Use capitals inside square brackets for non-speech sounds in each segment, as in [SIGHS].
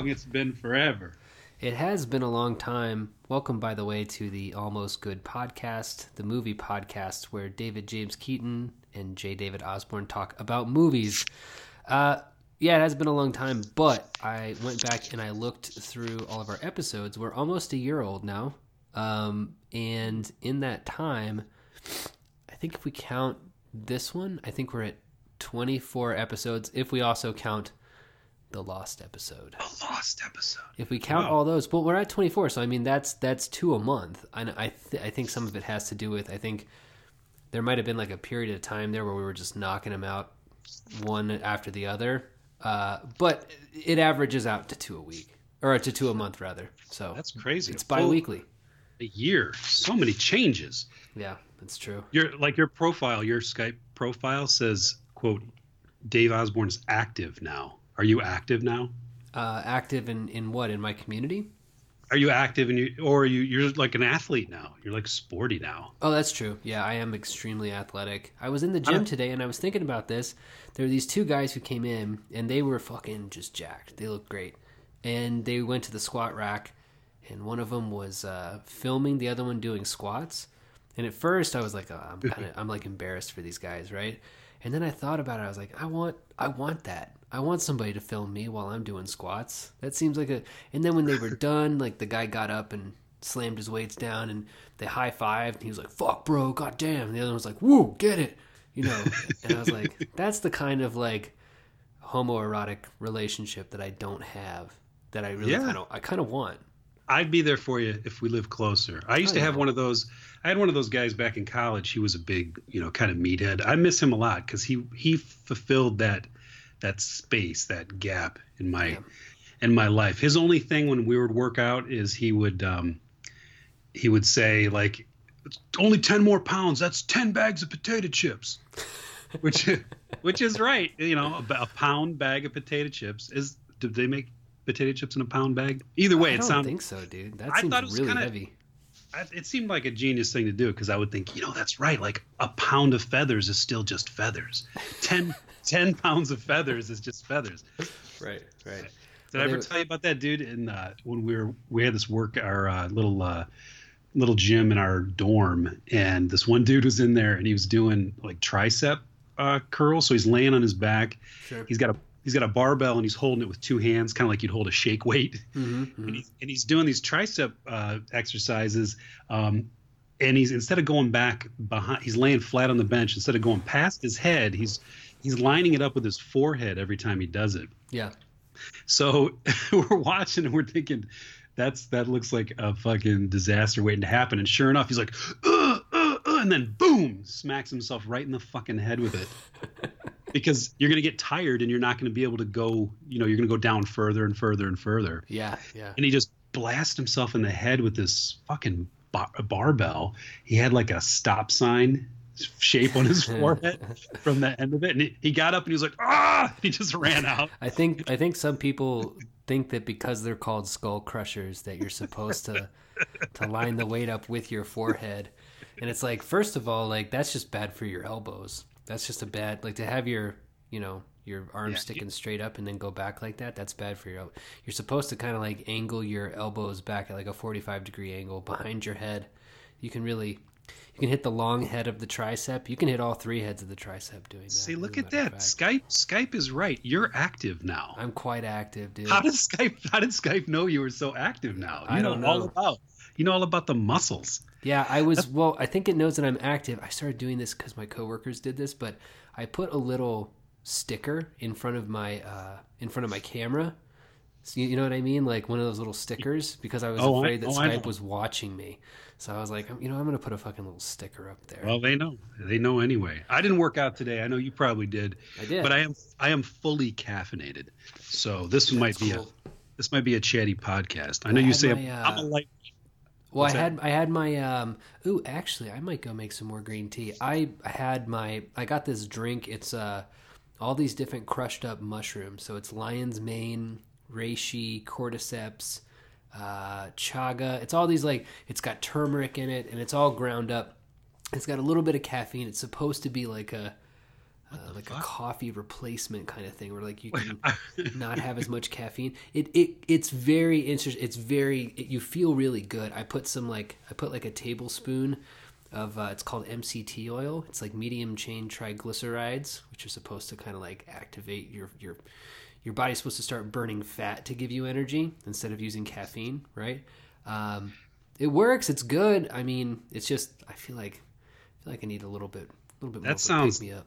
long. It's been forever. It has been a long time. Welcome, by the way, to the Almost Good podcast, the movie podcast where David James Keaton and J. David Osborne talk about movies. Uh, yeah, it has been a long time, but I went back and I looked through all of our episodes. We're almost a year old now. Um, and in that time, I think if we count this one, I think we're at 24 episodes. If we also count the lost episode. The lost episode. If we count Wow. all those, well, we're at 24, so I mean that's that's two a month. And I th- I think some of it has to do with I think there might have been like a period of time there where we were just knocking them out one after the other. Uh, but it averages out to two a week or to two a month rather. So That's crazy. it's A full- bi-weekly. A year. So many changes. Yeah, that's true. Your like your profile, your Skype profile says, "quote Dave Osborne's active now." Are you active now? Uh, active in in what in my community? Are you active and you, or are you you're like an athlete now? You're like sporty now. Oh, that's true. Yeah, I am extremely athletic. I was in the gym today and I was thinking about this. There were these two guys who came in and they were fucking just jacked. They looked great. And they went to the squat rack and one of them was uh, filming the other one doing squats. And at first I was like, oh, I'm kind of [LAUGHS] I'm like embarrassed for these guys, right? And then I thought about it. I was like, I want I want that. I want somebody to film me while I'm doing squats. That seems like a. And then when they were done, like the guy got up and slammed his weights down, and they high fived. And he was like, "Fuck, bro, goddamn." And the other one was like, "Woo, get it," you know. and I was like, [LAUGHS] that's the kind of like homoerotic relationship that I don't have. That I really Yeah. kind of I kind of want. I'd be there for you if we lived closer. I used Oh, to have yeah. one of those. I had one of those guys back in college. He was a big, you know, kind of meathead. I miss him a lot because he he fulfilled that that space, that gap in my Yeah. in my life. His only thing when we would work out is he would um, he would say like, "It's only ten more pounds. That's ten bags of potato chips," [LAUGHS] which which is right. You know, a, a pound bag of potato chips is. Did they make potato chips in a pound bag? Either way, it sounds. I it don't sounds think so, dude. That I seems thought it was really kinda- heavy. I, it seemed like a genius thing to do because I would think, you know, that's right. Like a pound of feathers is still just feathers. 10, 10 pounds of feathers is just feathers. Right, right. Did Well, I ever they- tell you about that dude? In uh, when we were we had this work our uh, little uh, little gym in our dorm, and this one dude was in there and he was doing like tricep uh, curls. So he's laying on his back. Sure. He's got a he's got a barbell and he's holding it with two hands, kind of like you'd hold a shake weight. Mm-hmm, and he's, and he's doing these tricep uh, exercises. Um, and he's instead of going back behind, he's laying flat on the bench. Instead of going past his head, he's he's lining it up with his forehead every time he does it. Yeah. So [LAUGHS] we're watching and we're thinking, that's that looks like a fucking disaster waiting to happen. And sure enough, he's like, uh, uh, uh, and then boom, smacks himself right in the fucking head with it. [LAUGHS] because you're gonna get tired and you're not gonna be able to go. You know, you're gonna go down further and further and further Yeah, yeah. and he just blasted himself in the head with this fucking bar- barbell. He had like a stop sign shape on his [LAUGHS] forehead from the end of it, and he, he got up and he was like, "Ah!" [LAUGHS] He just ran out. I think I think some people think that because they're called skull crushers that you're supposed to to line the weight up with your forehead. And it's like first of all like that's just bad for your elbows. That's just a bad like to have your, you know, your arm Yeah, sticking straight up and then go back like that. That's bad for your You're supposed to kind of like angle your elbows back at like a 45 degree angle behind your head. You can really you can hit the long head of the tricep. You can hit all three heads of the tricep doing that. See, look at that. Skype Skype is right. You're active now. I'm quite active, dude. How did Skype How did Skype know you were so active now? You I know, don't all know. about. You know all about the muscles. Yeah, I was. Well, I think it knows that I'm active. I started doing this because my coworkers did this, but I put a little sticker in front of my uh, in front of my camera. So you, know what I mean, like one of those little stickers, because I was Oh, afraid that oh, Skype was watching me. So I was like, you know, I'm gonna put a fucking little sticker up there. Well, they know. They know anyway. I didn't work out today. I know you probably did. I did, But I am I am fully caffeinated. So this might be cool. a this might be a chatty podcast. I know I you say my, I'm, uh, I'm a light. Well, What's I that? had I had my um ooh actually I might go make some more green tea. I had my I got this drink. It's uh all these different crushed up mushrooms. So it's lion's mane, reishi, cordyceps, uh, chaga. It's all these like it's got turmeric in it and it's all ground up. It's got a little bit of caffeine. It's supposed to be like a uh, like a coffee replacement kind of thing, where like you [LAUGHS] can not have as much caffeine. It it it's very interesting. It's very it, you feel really good. I put some like I put like a tablespoon of uh, it's called MCT oil. It's like medium chain triglycerides, which are supposed to kind of like activate your your your body's supposed to start burning fat to give you energy instead of using caffeine, right? Um, it works. It's good. I mean, it's just I feel like I feel like I need a little bit a little bit That more sounds- me up.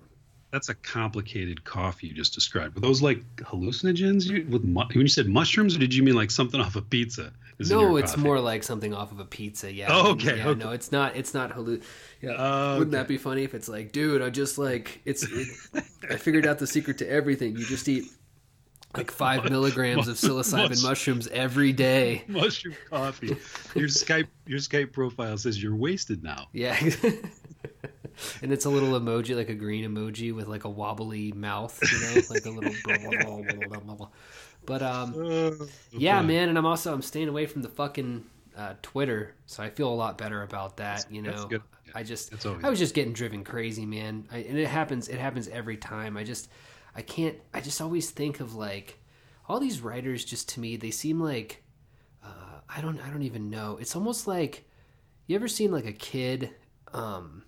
That's a complicated coffee you just described. Were those like hallucinogens you, with mu- when you said mushrooms, or did you mean like something off a pizza? is No, it's coffee? more like something off of a pizza. Yeah. Oh, okay, Yeah, okay. no, it's not. It's not halluc. Yeah. Wouldn't okay. that be funny if it's like, dude, I just like it's. It, I figured out the secret to everything. You just eat like five milligrams of psilocybin Mus- mushrooms every day. mushroom coffee. Your Skype your Skype profile says you're wasted now. Yeah. [LAUGHS] and it's a little emoji, like a green emoji with like a wobbly mouth, you know, like a little. blah, blah, blah, blah, blah, blah, blah. But um, Uh, yeah, okay. man, and I'm also I'm staying away from the fucking uh, Twitter, so I feel a lot better about that. You know, That's good. I just That's I was just getting driven crazy, man, I, and it happens. It happens every time. I just I can't. I just always think of like all these writers. Just to me, they seem like uh, I don't I don't even know. It's almost like you ever seen like a kid. Um,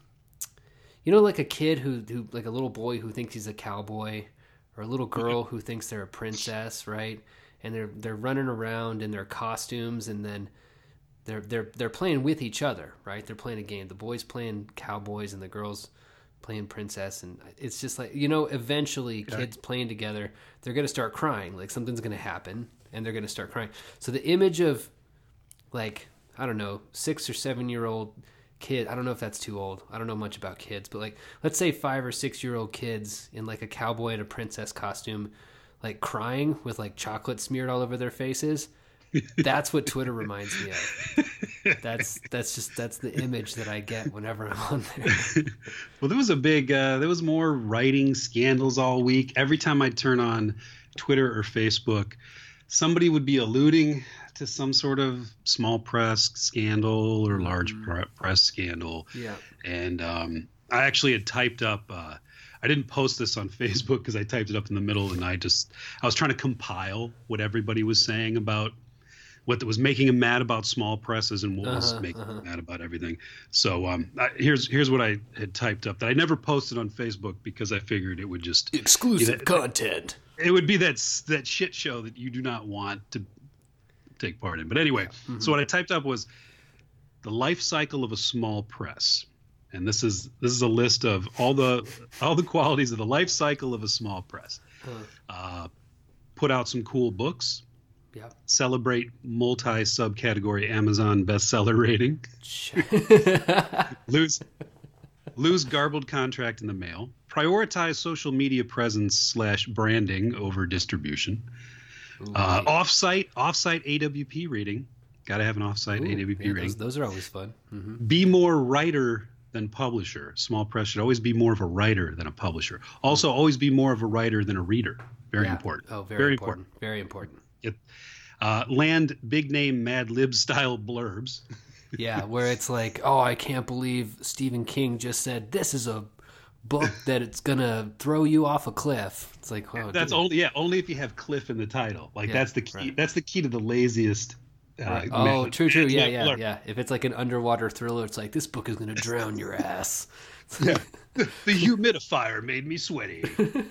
you know, like a kid who, who, like a little boy who thinks he's a cowboy, or a little girl who thinks they're a princess, right? And they're they're running around in their costumes, and then they're they're they're playing with each other, right? They're playing a game. The boys playing cowboys, and the girls playing princess, and it's just like you know, eventually, kids playing together, they're gonna start crying. Like something's gonna happen, and they're gonna start crying. So the image of like I don't know, six or seven year old kid. I don't know if that's too old. I don't know much about kids, but like let's say five or six year old kids in like a cowboy and a princess costume, like crying with like chocolate smeared all over their faces. [LAUGHS] That's what Twitter reminds me of. That's that's just that's the image that I get whenever I'm on there. [LAUGHS] Well, there was a big, uh, there was more writing scandals all week. Every time I turn on Twitter or Facebook, somebody would be alluding to some sort of small press scandal or large pre- press scandal. Yeah. And um, I actually had typed up, uh, I didn't post this on [LAUGHS] Facebook because I typed it up in the middle and I. Just, I was trying to compile what everybody was saying about what was making him mad about small presses and what was Uh-huh, making uh-huh. him mad about everything. So um, I, here's here's what I had typed up that I never posted on Facebook because I figured it would just Exclusive Yeah. content. it would be that that shit show that you do not want to take part in. But anyway, Mm-hmm. so what I typed up was the life cycle of a small press, and this is this is a list of all the all the qualities of the life cycle of a small press. Uh, put out some cool books. Yeah. Celebrate multi subcategory Amazon bestseller rating. [LAUGHS] Lose lose garbled contract in the mail. Prioritize social media presence slash branding over distribution. Uh, offsite offsite AWP rating. Got to have an offsite Ooh, AWP yeah, rating. those, those are always fun. hmm Be more writer than publisher. Small press should always be more of a writer than a publisher. Also, always be more of a writer than a reader. Very important. Oh, very, Very important. Very important. Uh, land big name Mad Lib style blurbs. Yeah, where it's like, oh, I can't believe Stephen King just said this is a book [LAUGHS] that it's gonna throw you off a cliff. It's like, oh, That's dude. only yeah, only if you have cliff in the title. Like Yeah, that's the key. right. That's the key to the laziest. Uh, Right. Oh, Mad- true, true. Yeah, yeah, blurb. yeah. If it's like an underwater thriller, it's like this book is gonna drown your ass. [LAUGHS] The humidifier made me sweaty. [LAUGHS]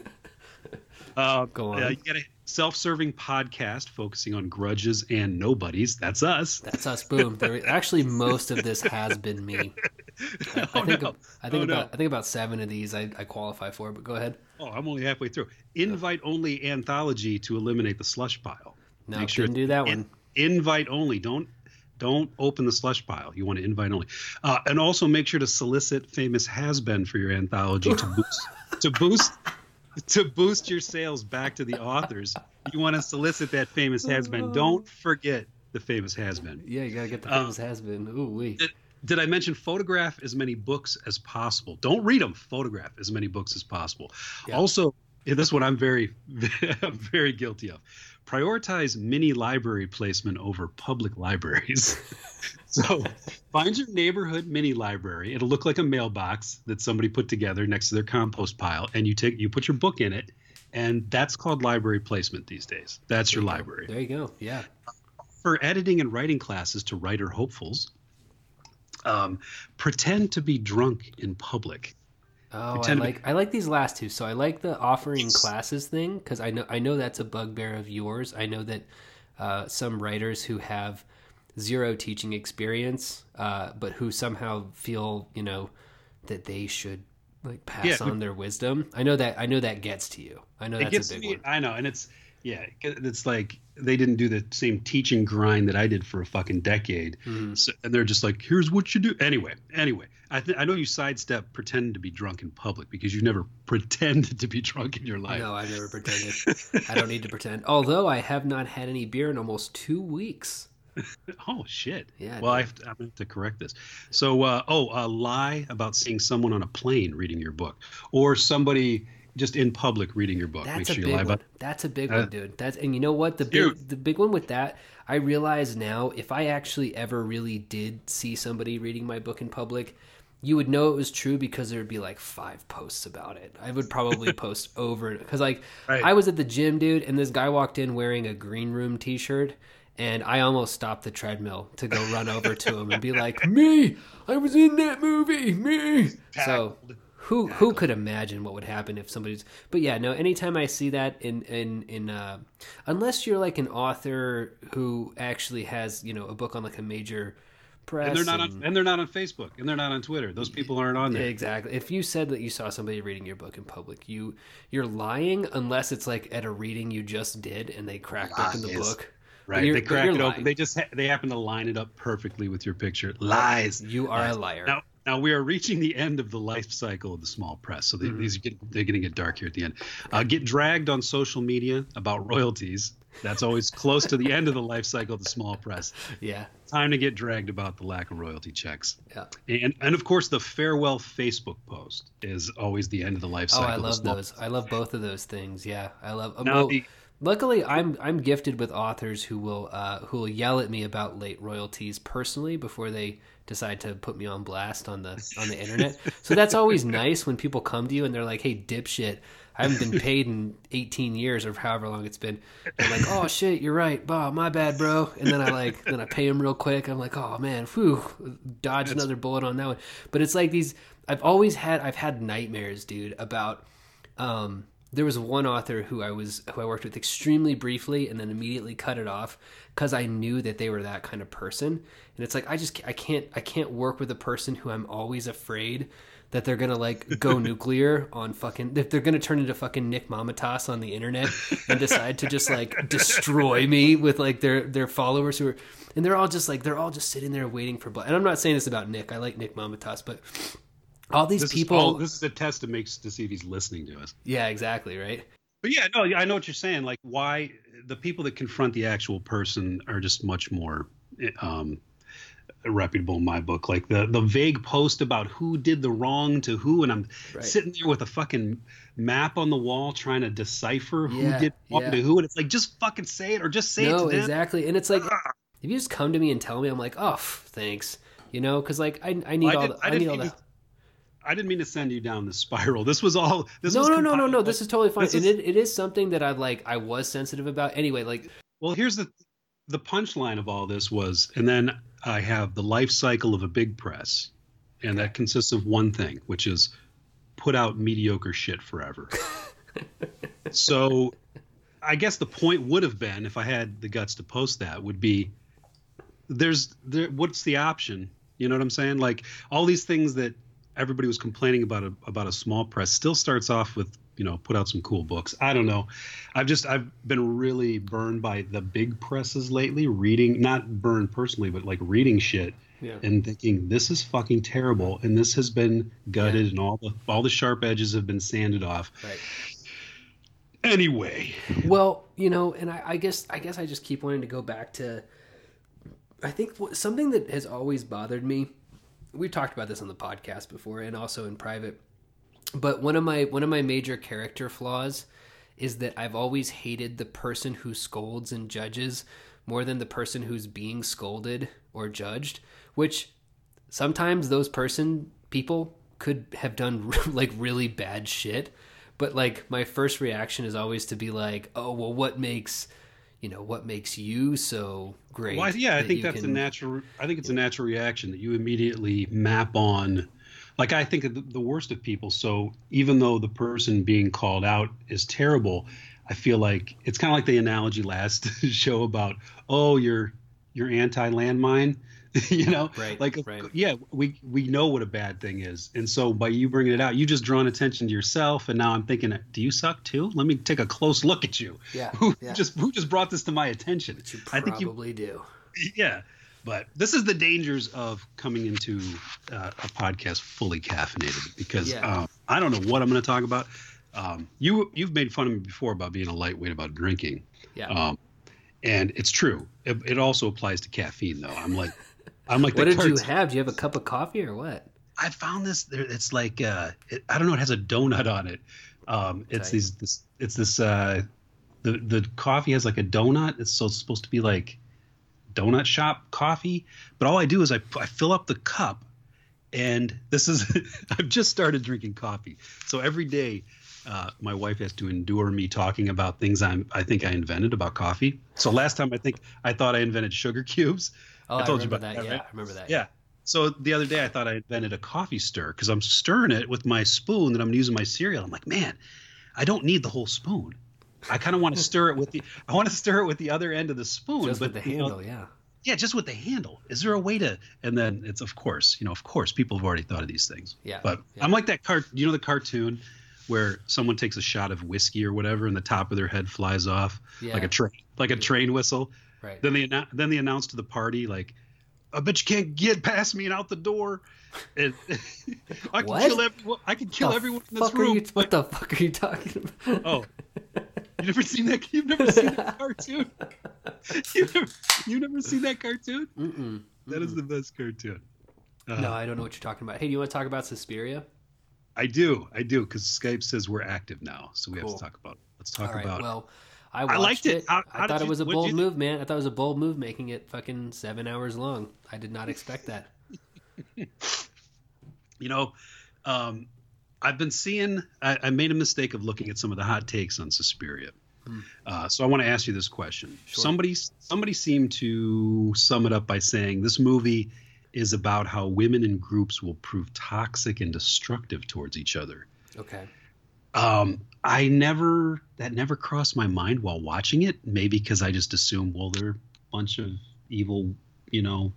Uh, Go on. uh, you got a self-serving podcast focusing on grudges and nobodies. That's us. That's us. Boom. There, actually, most of this has been me. [LAUGHS] I, I Oh, think. no. I think Oh, no. about. I think about seven of these I, I qualify for. But go ahead. Oh, I'm only halfway through. Invite only anthology to eliminate the slush pile. No, Make sure do that one. invite only. Don't don't open the slush pile. You want to invite only, uh, and also make sure to solicit famous has been for your anthology to boost to boost to boost your sales back to the authors. You want to solicit that famous has been. Don't forget the famous has been. Yeah, you gotta get the Uh, famous has been. Ooh wee. Did, did I mention photograph as many books as possible? Don't read them. Photograph as many books as possible. Yeah. Also, this one I'm very, [LAUGHS] I'm very guilty of. Prioritize mini library placement over public libraries. [LAUGHS] so, Find your neighborhood mini library. It'll look like a mailbox that somebody put together next to their compost pile, and you take you put your book in it, and that's called library placement these days. That's your library. There you go. Yeah. For editing and writing classes to writer hopefuls, um, pretend to be drunk in public. Oh, I to be- like I like these last two. So I like the offering classes thing because I know I know that's a bugbear of yours. I know that uh, some writers who have zero teaching experience, uh, but who somehow feel you know that they should like pass Yeah, on their wisdom. I know that I know that gets to you. I know that's gets a big me. one. I know, and it's yeah, it's like they didn't do the same teaching grind that I did for a fucking decade, Mm-hmm. so, and they're just like, "Here's what you do." Anyway, anyway, I th- I know you sidestep pretend to be drunk in public because you've never [LAUGHS] pretended to be drunk in your life. No, I've never pretended. I don't need to pretend. Although I have not had any beer in almost two weeks. [LAUGHS] Oh shit! Yeah, Well, I have, to, to have to correct this. So, uh, oh, a lie about seeing someone on a plane reading your book, or somebody just in public reading your book. That's Make a sure you big lie one. about. That's a big Uh, one, dude. That's and you know what the big the big one with that. I realize now if I actually ever really did see somebody reading my book in public, you would know it was true because there would be like five posts about it. I would probably [LAUGHS] post over because like Right. I was at the gym, dude, and this guy walked in wearing a green room T-shirt. And I almost stopped the treadmill to go run over to him and be like, "Me, I was in that movie, me." So Tackled. who who could imagine what would happen if somebody's but yeah no anytime i see that in in in uh unless you're like an author who actually has you know a book on like a major press And they're not and- on, and they're not on Facebook, and they're not on Twitter. Those people aren't on there. exactly if you said that you saw somebody reading your book in public you you're lying unless it's like at a reading you just did and they cracked open the book But Right? They crack it lying. open. They just ha- they happen to line it up perfectly with your picture. Lies. you are a liar Now, now we are reaching the end of the life cycle of the small press. So they, Mm-hmm. these are get, they're going to get dark here at the end. Uh, get dragged on social media about royalties. That's always close to the end of the life cycle of the small press. [LAUGHS] yeah Time to get dragged about the lack of royalty checks. yeah And and of course the farewell Facebook post is always the end of the life cycle. oh i love those i love both of those things yeah i love Now well, the- Luckily, I'm I'm gifted with authors who will uh, who will yell at me about late royalties personally before they decide to put me on blast on the on the internet. so that's always [LAUGHS] nice when people come to you and they're like, "Hey, dipshit, I haven't been paid in 18 years or however long it's been." They're like, "Oh shit, you're right, bah, my bad, bro." And then I like then I pay him real quick. I'm like, "Oh man, whew, dodge another bullet on that one." But it's like these. I've always had I've had nightmares, dude, about um, there was one author who I was who I worked with extremely briefly and then immediately cut it off because I knew that they were that kind of person. And it's like I just I can't I can't work with a person who I'm always afraid that they're gonna like go [LAUGHS] nuclear on fucking if they're gonna turn into fucking Nick Mamatas on the internet and decide to just like destroy me with like their their followers who are and they're all just like they're all just sitting there waiting for blood. And I'm not saying this about Nick. I like Nick Mamatas, but all these this people Is all, this is a test to make to see if he's listening to us. yeah exactly right But yeah, no, I know what you're saying. Like, why the people that confront the actual person are just much more um, reputable in my book. Like the the vague post about who did the wrong to who, and I'm Right. sitting there with a fucking map on the wall trying to decipher who Yeah, did wrong yeah. to who, and it's like just fucking say it or just say it no to them. exactly and it's like if you just come to me and tell me i'm like oh thanks you know because like i, I need I all did- the, I I, need all the I didn't mean to send you down the [LAUGHS] spiral. This was all. This no was no no no no this is totally fine is- it, it is something that i've like i was sensitive about anyway like Well, here's the the punchline of all this was, and then I have the life cycle of a big press, and that consists of one thing, which is put out mediocre shit forever. [LAUGHS] so, I guess the point would have been, if I had the guts to post that, would be there's there. What's the option? You know what I'm saying? Like all these things that everybody was complaining about a, about a small press still starts off with you know put out some cool books. I don't know. I've just i've been really burned by the big presses lately reading not burned personally but like reading shit Yeah. and thinking this is fucking terrible and this has been gutted and all the all the sharp edges have been sanded off. Right. Anyway. Well you know and I, I guess i guess i just keep wanting to go back to i think something that has always bothered me we've talked about this on the podcast before and also in private but one of my one of my major character flaws is that I've always hated the person who scolds and judges more than the person who's being scolded or judged, which sometimes those person people could have done [LAUGHS] like really bad shit, but like my first reaction is always to be like, oh well, what makes you know what makes you so great? Well, yeah, I that think that's can- a natural. I think it's a natural reaction that you immediately map on. Like I think of the, the worst of people. So even though the person being called out is terrible, I feel like it's kind of like the analogy last [LAUGHS] show about oh you're you're anti landmine. [LAUGHS] you know, Right, like right. yeah, we we know what a bad thing is, and so by you bringing it out, you just drawn attention to yourself, and now I'm thinking, do you suck too? Let me take a close look at you. Yeah, [LAUGHS] who yeah. just who just brought this to my attention? You I think you probably do. [LAUGHS] yeah but this is the dangers of coming into uh, a podcast fully caffeinated because Yeah. um, i don't know what i'm going to talk about um, you you've made fun of me before about being a lightweight about drinking Yeah. um, and it's true it, it also applies to caffeine though i'm like i'm like what the did you have? Do you have a cup of coffee or what? i found this it's like uh it, i don't know it has a donut on it um it's Tight. these this it's this uh the the coffee has like a donut it's so it's supposed to be like donut shop coffee but all i do is i, I fill up the cup and this is [LAUGHS] i've just started drinking coffee so every day uh, my wife has to endure me talking about things I'm, I think I invented about coffee. So last time I think I thought I invented sugar cubes. Oh, I I, told you about that. that, yeah. I remember that. Yeah. So the other day I thought I invented a coffee stir because I'm stirring it with my spoon that I'm using my cereal. I'm like, man, I don't need the whole spoon. I kind of want to [LAUGHS] stir it with the I want to stir it with the other end of the spoon, Just but with the you know, handle, yeah. yeah, just with the handle. Is there a way to? And then it's of course, you know, of course, people have already thought of these things. Yeah, But yeah. I'm like that cart. You know the cartoon where someone takes a shot of whiskey or whatever, and the top of their head flies off Yeah. like a train, like a train whistle. Right. Then they then they announce to the party like, "I bet you can't get past me and out the door." And [LAUGHS] I can What? kill everyone. I can kill The everyone in this room. you- what the fuck are you talking about? Oh, you never seen that? You've never seen that [LAUGHS] cartoon? You never, you never seen that cartoon? Mm-mm. That is the best cartoon. Uh, No, I don't know what you're talking about. Hey, do you want to talk about Suspiria? I do, I do, because Skype says we're active now, so we have to talk about. It. Let's talk All right. about. Well, I I liked it. it. How- I how thought it you- was a bold move, man. I thought it was a bold move, making it fucking seven hours long. I did not expect that. [LAUGHS] you know, um, I've been seeing. I, I made a mistake of looking at some of the hot takes on Suspiria. Uh, so I want to ask you this question. Sure. Somebody, somebody seemed to sum it up by saying this movie is about how women in groups will prove toxic and destructive towards each other. Okay. Um, I never that never crossed my mind while watching it. Maybe because I just assumed, well, they're a bunch of evil, you know,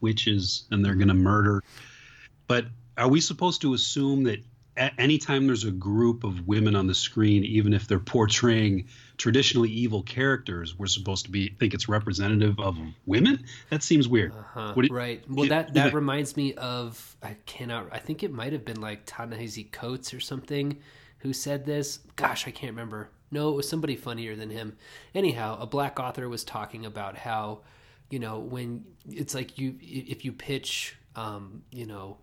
witches, and they're gonna murder. But are we supposed to assume that a- anytime there's a group of women on the screen, even if they're portraying traditionally evil characters, we're supposed to be think it's representative of women? That seems weird. Uh-huh. Right. Well, that that think? reminds me of I cannot. I think it might have been like Ta-Nehisi Coates or something who said this. Gosh, I can't remember. No, it was somebody funnier than him. Anyhow, a black author was talking about how you know when it's like you if you pitch um, you know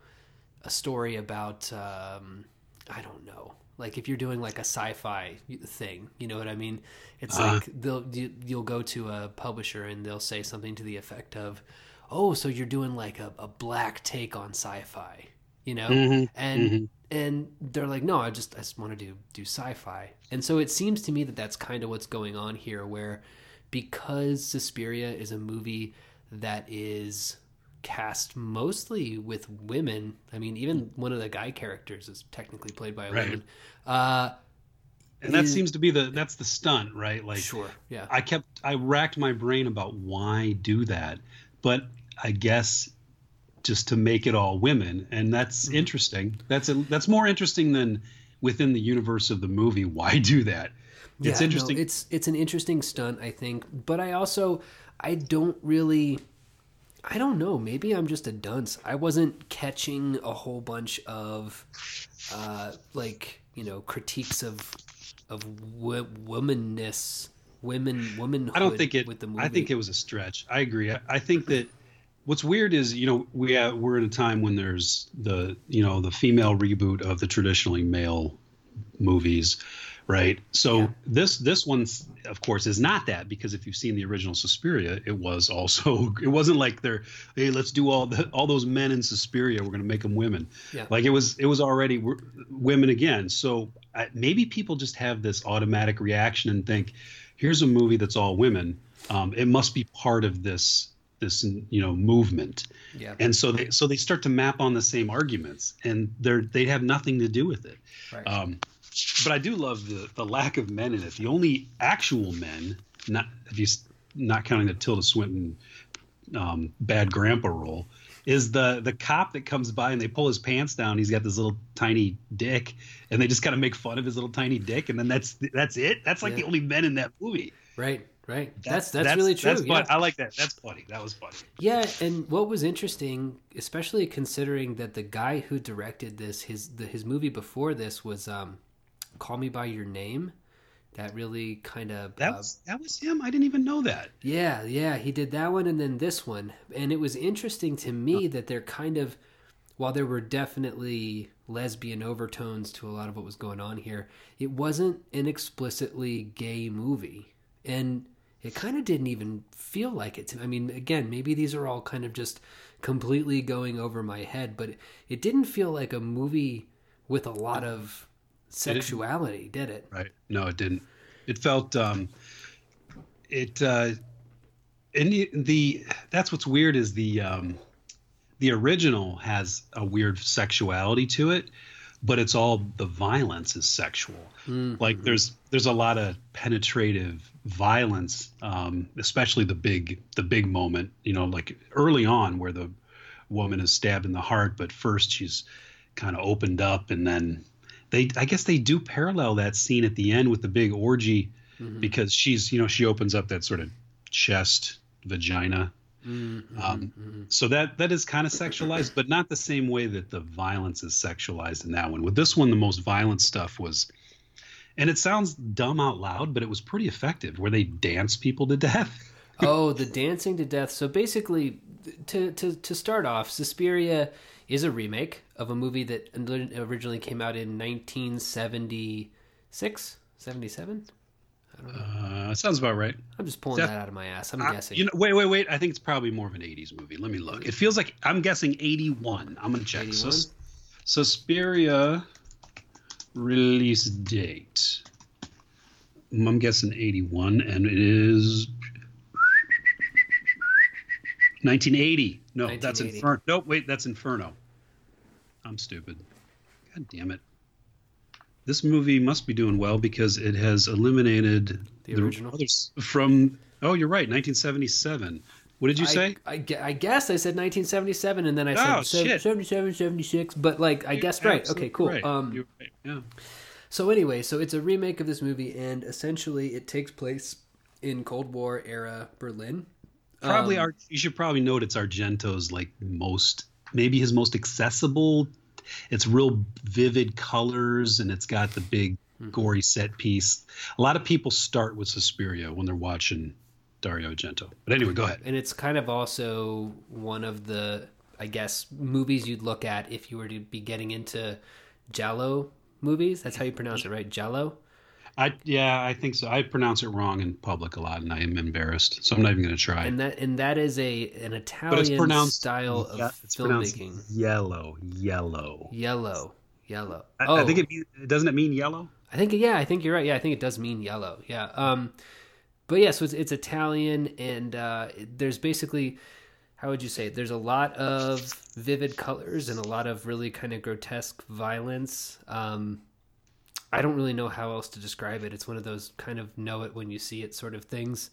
a story about um, I don't know like if you're doing like a sci-fi thing you know what I mean it's Uh-huh. like they'll you, you'll go to a publisher and they'll say something to the effect of oh so you're doing like a, a black take on sci-fi you know Mhm, and mhm. And they're like no I just I just want to do do sci-fi and so it seems to me that that's kind of what's going on here where because Suspiria is a movie that is cast mostly with women. I mean, even one of the guy characters is technically played by a Right. woman. Uh, And that is- seems to be the that's the stunt, right? Like sure, yeah, I kept I racked my brain about why do that, but I guess just to make it all women, and that's Mm-hmm. interesting. That's a, that's more interesting than within the universe of the movie. Why do that? It's Yeah, no, interesting. it's it's an interesting stunt, I think. But I also I don't really I don't know. Maybe I'm just a dunce. I wasn't catching a whole bunch of uh, like you know critiques of of wo- womanness, women, womanhood. I don't think it. With the movie. I think it was a stretch. I agree. I, I think that what's weird is you know we uh, we're in a time when there's the you know the female reboot of the traditionally male movies right? So Yeah. this this one, of course, is not that because if you've seen the original Suspiria, it was also [LAUGHS] it wasn't like they're hey let's do all the all those men in Suspiria we're gonna make them women. Yeah. Like it was it was already women again. So uh, maybe people just have this automatic reaction and think, here's a movie that's all women. Um, it must be part of this this you know movement Yeah. and so they so they start to map on the same arguments and they're they have nothing to do with it Right. um, but I do love the the lack of men in it. The only actual men, not if you not counting the Tilda Swinton um, bad grandpa role, is the the cop that comes by and they pull his pants down. He's got this little tiny dick, and they just kind of make fun of his little tiny dick, and then that's that's it. That's like Yeah. the only men in that movie. right. Right. That's that's, really true. That's yeah. I like that. That's funny. That was funny. Yeah, and what was interesting, especially considering that the guy who directed this, his the, his movie before this was um, "Call Me by Your Name." That really kind of That was that was him. I didn't even know that. yeah, yeah, he did that one and then this one, and it was interesting to me that they're kind of, while there were definitely lesbian overtones to a lot of what was going on here, it wasn't an explicitly gay movie, and it kind of didn't even feel like it. To, I mean, again, maybe these are all kind of just completely going over my head, but it didn't feel like a movie with a lot of sexuality, did it? Right. No, it didn't. It felt um it uh and the, the that's what's weird is the um the original has a weird sexuality to it, but it's all the violence is sexual. Like there's there's a lot of penetrative violence, um, especially the big the big moment, you know, like early on where the woman is stabbed in the heart, but first she's kind of opened up and then they I guess they do parallel that scene at the end with the big orgy because she's you know she opens up that sort of chest vagina. Um, so that that is kind of sexualized but not the same way that the violence is sexualized in that one. With this one the most violent stuff was and it sounds dumb out loud but it was pretty effective where they dance people to death [LAUGHS] oh, the dancing to death. So basically, to to to start off, Suspiria is a remake of a movie that originally came out in 1976, 77. uh, sounds about right I'm just pulling Def- that out of my ass. I'm Uh, guessing. you know wait wait wait i think it's probably more of an 80s movie let me look it feels like i'm guessing 81 i'm gonna check 81? Sus- suspiria release date. I'm guessing 81 and it is 1980 no that's inferno nope wait that's inferno. I'm stupid. God damn it. This movie must be doing well because it has eliminated The original? others from oh you're right 1977 what did you say I, I, guess I said 1977, and then I said Oh, shit. 77, 76. But like, I guessed right. Okay, cool. right. Um, You're right. yeah So anyway, so it's a remake of this movie, and essentially it takes place in Cold War era Berlin. probably Um, our you should probably note it's argento's like most maybe his most accessible it's real vivid colors and it's got the big Mm-hmm. gory set piece a lot of people start with suspiria when they're watching dario argento but anyway go ahead and it's kind of also one of the I guess movies you'd look at if you were to be getting into giallo movies. That's how you pronounce it, right? giallo. i yeah i think so i pronounce it wrong in public a lot and i am embarrassed so i'm not even going to try And that and that is a an Italian style of yeah, it's filmmaking. yellow yellow Yellow, yellow. I, oh, I think it mean- doesn't it mean yellow I think yeah, I think you're right. Yeah, I think it does mean yellow. Yeah. Um, but yeah, so it's, it's Italian, and uh, there's basically how would you say? it? There's a lot of vivid colors and a lot of really kind of grotesque violence. Um, I don't really know how else to describe it. It's one of those kind of know it when you see it sort of things.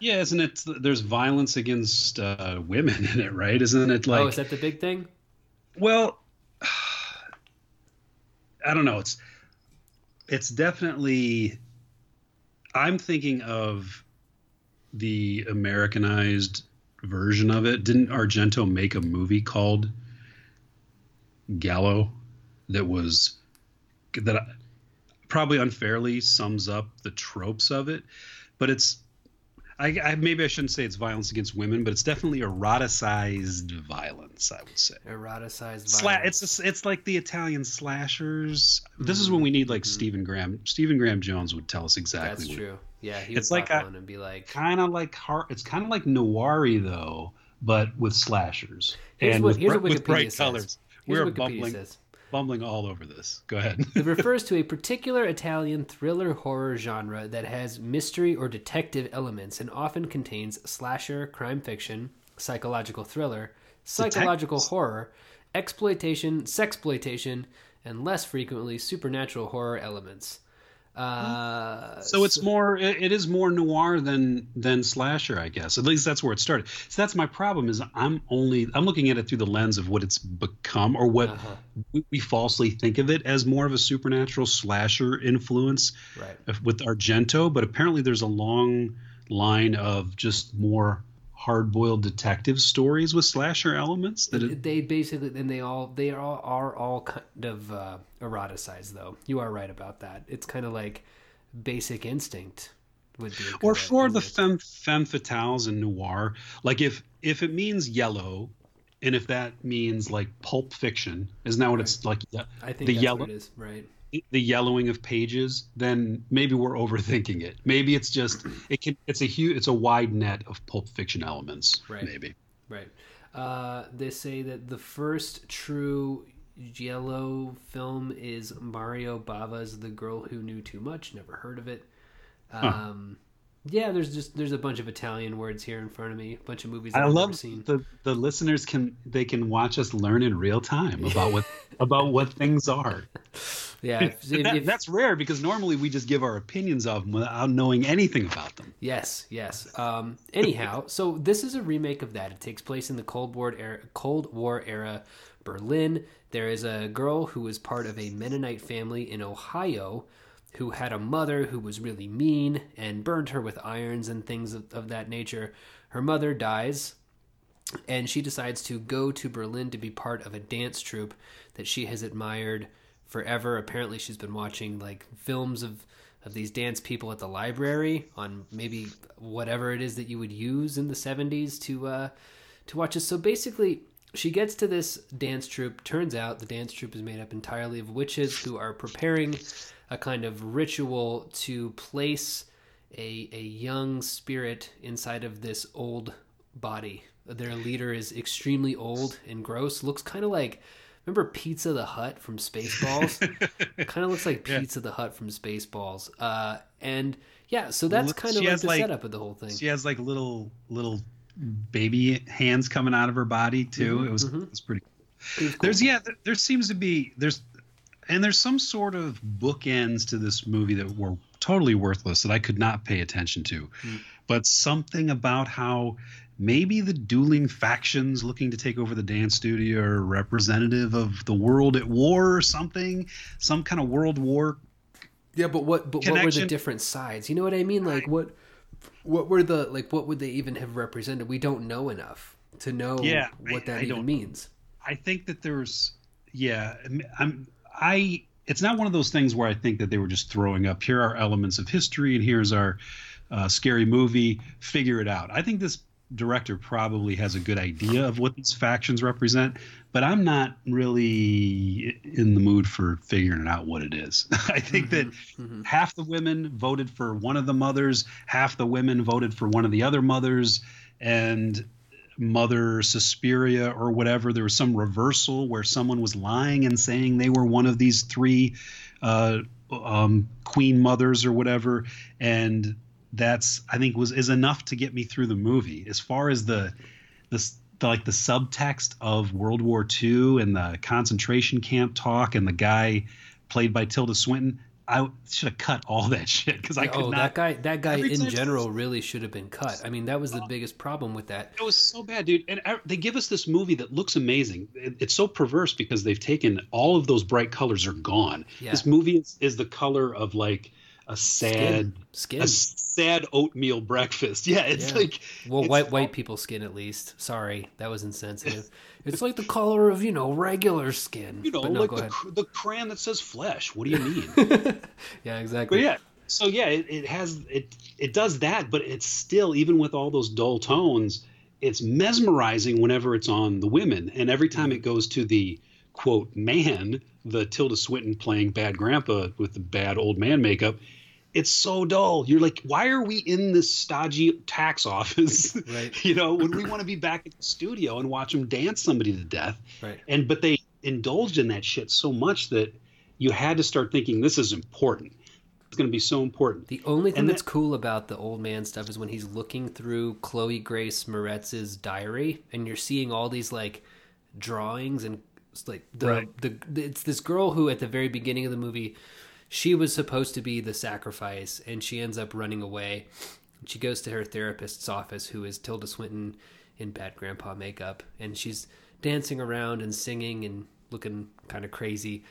Yeah, isn't it? There's violence against uh, women in it, right? Isn't it like? oh, is that the big thing? well, [SIGHS] I don't know. It's it's definitely. I'm thinking of the Americanized version of it. Didn't Argento make a movie called Giallo that was that probably unfairly sums up the tropes of it, but it's I, I maybe I shouldn't say it's violence against women, but it's definitely eroticized violence. I would say Eroticized Sla- violence. it's a, it's like the Italian slashers. This is when mm-hmm. we need like mm-hmm. Stephen Graham. Stephen Graham Jones would tell us exactly. That's true. Yeah, he It's would like on and be like, Kind of like hard. It's kind of like noir though, but with slashers Here's and what- with, here's what with bright says. colors. here's We're Wikipedia bumbling, says. Bumbling all over this. Go ahead. It [LAUGHS] refers to a particular Italian thriller horror genre that has mystery or detective elements and often contains slasher, crime fiction, psychological thriller, psychological Detectives. horror, exploitation, sexploitation, and less frequently supernatural horror elements. Uh, So it's more. It, it is more noir than than slasher, I guess. At least that's where it started. So that's my problem. Is I'm only I'm looking at it through the lens of what it's become, or what Uh-huh. we, we falsely think of it as more of a supernatural slasher influence right. with Argento. But apparently, there's a long line of just more hard-boiled detective stories with slasher elements. That it, they basically and they all they are all, are all kind of uh, eroticized though. You are right about that. It's kind of like Basic Instinct would be. or for the femme femme fatales and noir like if if it means yellow and if that means like pulp fiction isn't that what it's like yeah, I think the yellow is. Right. The yellowing of pages then maybe we're overthinking it maybe it's just it can it's a huge it's a wide net of pulp fiction elements Right. maybe Right. Uh, they say that the first true yellow film is Mario Bava's The Girl Who Knew Too Much. Never heard of it. Um, Yeah, there's just there's a bunch of Italian words here in front of me. A bunch of movies i I've love the the listeners can they can watch us learn in real time about what [LAUGHS] about what things are Yeah, [LAUGHS] if, if- That- if- that's rare because normally we just give our opinions of them without knowing anything about them Yes, yes. Um, anyhow, [LAUGHS] so this is a remake of that. It takes place in the Cold War era, Cold War era Berlin. There is a girl who is part of a Mennonite family in Ohio who had a mother who was really mean and burned her with irons and things of, of that nature. Her mother dies and she decides to go to Berlin to be part of a dance troupe that she has admired forever. Apparently, she's been watching like films of of these dance people at the library on maybe whatever it is that you would use in the 70s to uh to watch this. So basically, she gets to this dance troupe. Turns out the dance troupe is made up entirely of witches who are preparing a kind of ritual to place a a young spirit inside of this old body. Their leader is extremely old and gross. Looks kind of like remember Pizza the Hut from Spaceballs. [LAUGHS] kind of looks like Pizza the Hut from Spaceballs. Uh, and yeah, so that's kind of like the like- setup of the whole thing. She has like little little baby hands coming out of her body too. it was it was pretty. It was cool. There's yeah, there, there seems to be there's and there's some sort of bookends to this movie that were totally worthless that I could not pay attention to. Hmm. But something about how maybe the dueling factions looking to take over the dance studio are representative of the world at war or something, some kind of world war Yeah, but what but what were the different sides? You know what I mean? Like what what were the like what would they even have represented? We don't know enough to know Yeah, what that I even means. I think that there's, yeah, I'm, I. It's not one of those things where I think that they were just throwing up. Here are elements of history, and here's our uh, scary movie. Figure it out. I think this director probably has a good idea of what these factions represent, but I'm not really in the mood for figuring out what it is. [LAUGHS] I think that mhm. half the women voted for one of the mothers, half the women voted for one of the other mothers, and Mother Suspiria or whatever. There was some reversal where someone was lying and saying they were one of these three uh, um, queen mothers or whatever, and that's I think was is enough to get me through the movie. As far as the the, the like the subtext of World War II and the concentration camp talk and the guy played by Tilda Swinton, I should have cut all that [LAUGHS] shit because I could oh, not. that guy that guy Every in general really should have been cut. I mean, that was the oh. biggest problem with that. It was so bad, dude. And I, they give us this movie that looks amazing. It, it's so perverse because they've taken all of those bright colors are gone. Yeah. This movie is, is the color of like a sad, Skin. a sad oatmeal breakfast. [LAUGHS] Yeah, it's Yeah. like Well, it's white white people skin at least. Sorry, that was insensitive. it's like the color of you know regular skin. you know, no, like the, cr- the crayon that says flesh. What do you mean? [LAUGHS] yeah, exactly. but yeah, so yeah, it, it has it it does that, but it's still even with all those dull tones, it's mesmerizing whenever it's on the women, and every time it goes to the quote man, the Tilda Swinton playing bad grandpa with the bad old man makeup. It's so dull. You're like, why are we in this stodgy tax office? [LAUGHS] Right. [LAUGHS] you know, when we want to be back at the studio and watch them dance somebody to death. Right. And but they indulged in that shit so much that you had to start thinking this is important. It's going to be so important. The only thing And that's that- cool about the old man stuff is when he's looking through Chloe Grace Moretz's diary, and you're seeing all these like drawings and like the, Right. the it's this girl who at the very beginning of the movie, she was supposed to be the sacrifice, and she ends up running away. She goes to her therapist's office, who is Tilda Swinton in bad grandpa makeup, and she's dancing around and singing and looking kind of crazy.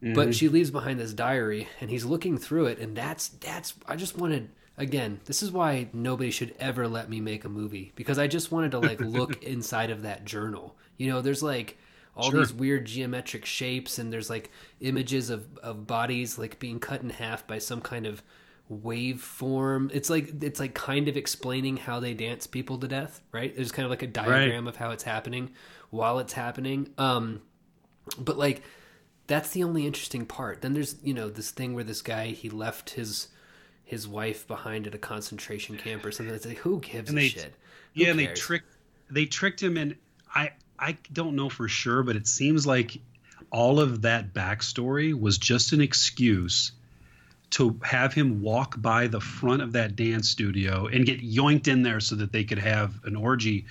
But mm-hmm. she leaves behind this diary and he's looking through it and that's that's i just wanted again this is why nobody should ever let me make a movie because i just wanted to like look [LAUGHS] inside of that journal. You know there's like all Sure. these weird geometric shapes and there's like images of of bodies like being cut in half by some kind of waveform it's like it's like kind of explaining how they dance people to death right? There's kind of like a diagram of how it's happening while it's happening. Um but like that's the only interesting part. Then there's you know this thing where this guy he left his his wife behind at a concentration camp or something. It's like who gives And a they- shit? Who yeah, and they cares? tricked they tricked him, and I I don't know for sure, but it seems like all of that backstory was just an excuse to have him walk by the front of that dance studio and get yoinked in there so that they could have an orgy,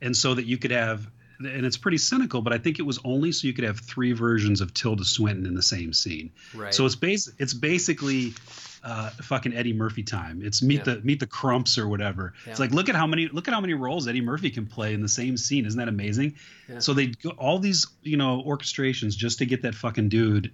and so that you could have. And it's pretty cynical, but I think it was only so you could have three versions of Tilda Swinton in the same scene. right So it's bas- it's basically uh, fucking Eddie Murphy time. It's meet Yeah. the meet the Crumps or whatever. It's like look at how many look at how many roles Eddie Murphy can play in the same scene. Isn't that amazing? Yeah. So they go all these you know orchestrations just to get that fucking dude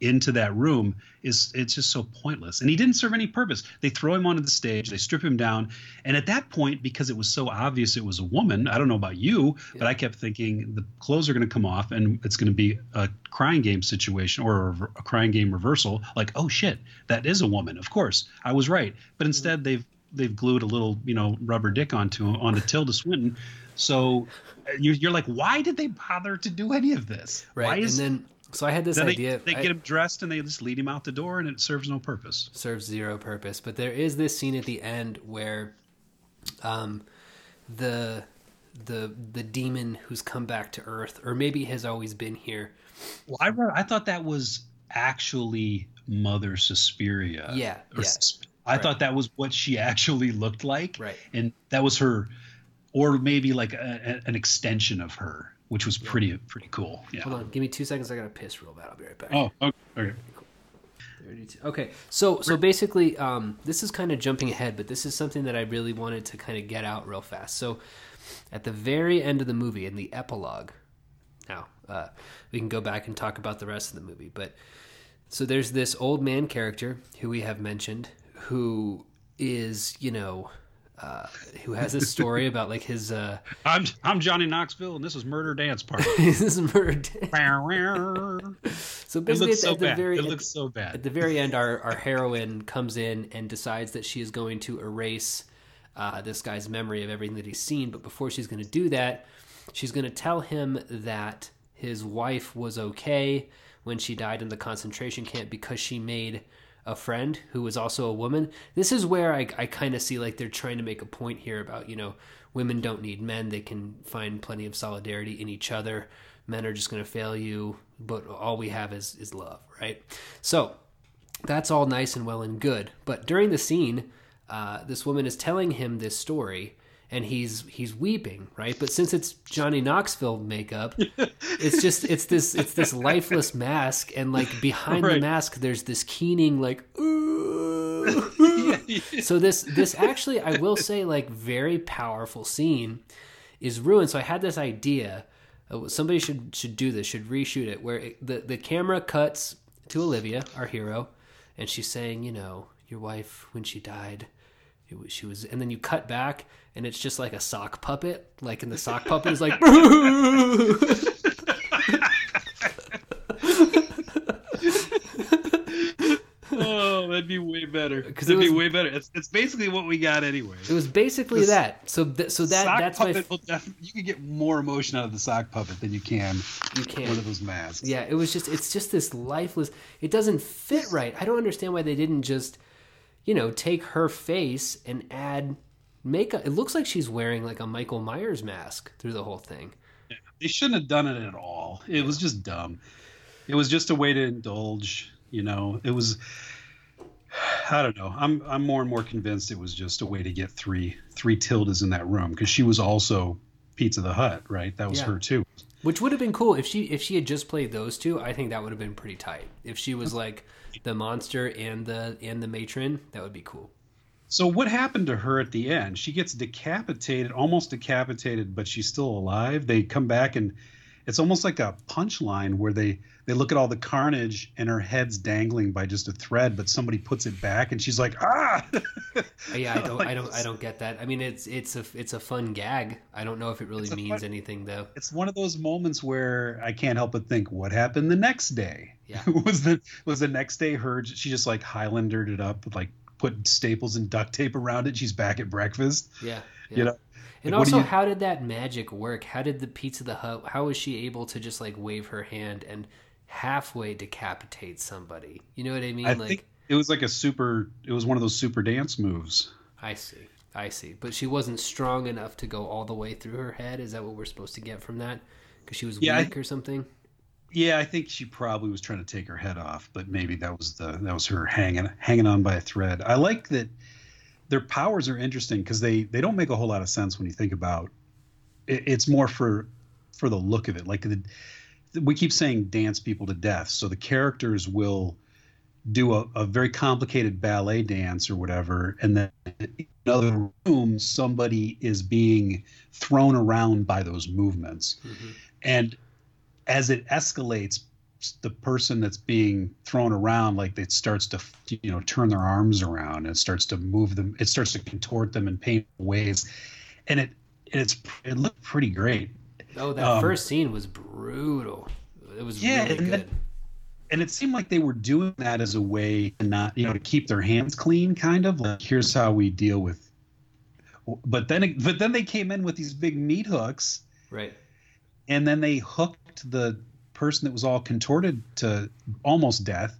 into that room is it's just so pointless. And he didn't serve any purpose. They throw him onto the stage they strip him down. And at that point because it was so obvious it was a woman i don't know about you but i kept thinking the clothes are going to come off and it's going to be a crying game situation or a, a crying game reversal. Like oh shit that is a woman. Of course i was right. But instead they've they've glued a little you know rubber dick onto onto tilda swinton. So uh, you're, you're like why did they bother to do any of this? Right. Why is and then so i had this then they, idea they I- get him dressed and they just lead him out the door and it serves no purpose. serves zero purpose. But there is this scene at the end where um, the the the demon who's come back to Earth, or maybe has always been here. Well, I read, I thought that was actually Mother Suspiria. Yeah, Or yeah. I Right. thought that was what she actually looked like. Right. And that was her, or maybe like a, a- an extension of her, which was pretty pretty cool. Yeah. Hold on, give me two seconds. I gotta piss real bad. I'll be right back. Oh, okay. okay. 32. Okay, so so basically, um, this is kind of jumping ahead, but this is something that I really wanted to kind of get out real fast. So, at the very end of the movie, in the epilogue, now uh, we can go back and talk about the rest of the movie. But so there's this old man character who we have mentioned, who is you know, uh, who has this story [LAUGHS] about like his uh, I'm I'm Johnny Knoxville and this is Murder Dance Party. [LAUGHS] this is murder. Dance. [LAUGHS] So basically, looks at, so at the bad. very It at- looks so At the very end, our, our heroine comes in and decides that she is going to erase uh, this guy's memory of everything that he's seen. But before she's going to do that, she's going to tell him that his wife was okay when she died in the concentration camp because she made a friend who was also a woman. This is where I, I kind of see like they're trying to make a point here about, you know, women don't need men. They can find plenty of solidarity in each other. Men are just going to fail you, but all we have is, is love, right? So that's all nice and well and good. But during the scene, uh, this woman is telling him this story, and he's he's weeping, right? But since it's Johnny Knoxville makeup, [LAUGHS] it's just it's this it's this lifeless mask, and like behind the mask, there's this keening like. [LAUGHS] "Ooh." so this this actually, I will say, like very powerful scene is ruined. So I had this idea. uh, Somebody should should do this. Should reshoot it where it, the the camera cuts to Olivia, our hero, and she's saying, you know, your wife when she died, it was, she was, and then you cut back, and it's just like a sock puppet, like, and the sock puppet is like. [LAUGHS] oh, that'd be way better because It'd it be way better. It's, it's basically what we got anyway. It was basically The that. So th- so that sock that's my puppet will def- you can get more emotion out of the sock puppet than you can you can't. of those masks. Yeah, it was just it's just this lifeless. It doesn't fit right. I don't understand why they didn't just, you know, take her face and add makeup. It looks like she's wearing like a Michael Myers mask through the whole thing. They shouldn't have done it at all. It was just dumb. It was just a way to indulge. You know, it was. I don't know. I'm I'm more and more convinced it was just a way to get three three Tildas in that room because she was also Pizza the Hut, right? That was Yeah. her too. Which would have been cool if she if she had just played those two. I think that would have been pretty tight. If she was [LAUGHS] like the monster and the and the matron, that would be cool. So what happened to her at the end? She gets decapitated, almost decapitated, but she's still alive. They come back and it's almost like a punchline where they they look at all the carnage and her head's dangling by just a thread, but somebody puts it back and she's like, ah. Yeah, I [LAUGHS] don't Like, I don't I don't get that. I mean, it's it's a it's a fun gag. I don't know if it really means fun- anything though. It's one of those moments where I can't help but think, what happened the next day? Yeah. [LAUGHS] was the was the next day her? She just like Highlandered it up, like put staples and duct tape around it. She's back at breakfast. Yeah. yeah. You know, And Like, also, you- how did that magic work? How did the Pizza the Hut? How was she able to just like wave her hand and halfway decapitate somebody? You know what I mean? I like, it was like a super. It was one of those super dance moves. I see, I see. But she wasn't strong enough to go all the way through her head. Is that what we're supposed to get from that? Because she was Yeah, I- weak or something. Yeah, I think she probably was trying to take her head off, but maybe that was the that was her hanging hanging on by a thread. I like that their powers are interesting because they they don't make a whole lot of sense when you think about. It, it's more for for the look of it. Like the, we keep saying dance people to death, so the characters will do a, a very complicated ballet dance or whatever, and then in another room somebody is being thrown around by those movements. Mhm. and as it escalates the person that's being thrown around like it starts to you know turn their arms around and it starts to move them it starts to contort them in painful ways. And it it's it looked pretty great Oh, that Um, first scene was brutal. It was Yeah, really and good. that- and it seemed like they were doing that as a way to not you know to keep their hands clean kind of like here's how we deal with but then it- but then they came in with these big meat hooks right. and then they hooked the person that was all contorted to almost death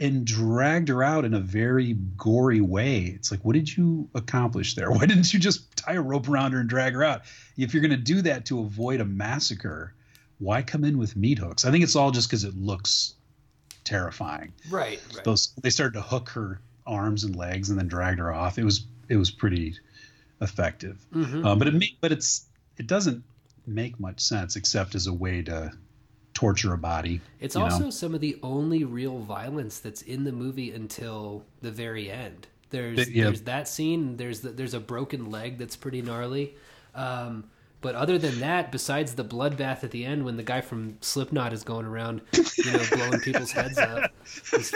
and dragged her out in a very gory way. It's like, what did you accomplish there? [LAUGHS] Why didn't you just tie a rope around her and drag her out? If you're going to do that to avoid a massacre, why come in with meat hooks? I think it's all just because it looks terrifying. Right. Right. Those they started to hook her arms and legs and then dragged her off. It was it was pretty effective. Mhm. Uh, but it but it's it doesn't make much sense except as a way to torture a body. It's you know? also some of the only real violence that's in the movie until the very end. There's But, yeah. there's that scene. There's the, there's a broken leg that's pretty gnarly. Um, but other than that, besides the bloodbath at the end when the guy from Slipknot is going around, you know, blowing people's heads up. [LAUGHS] it's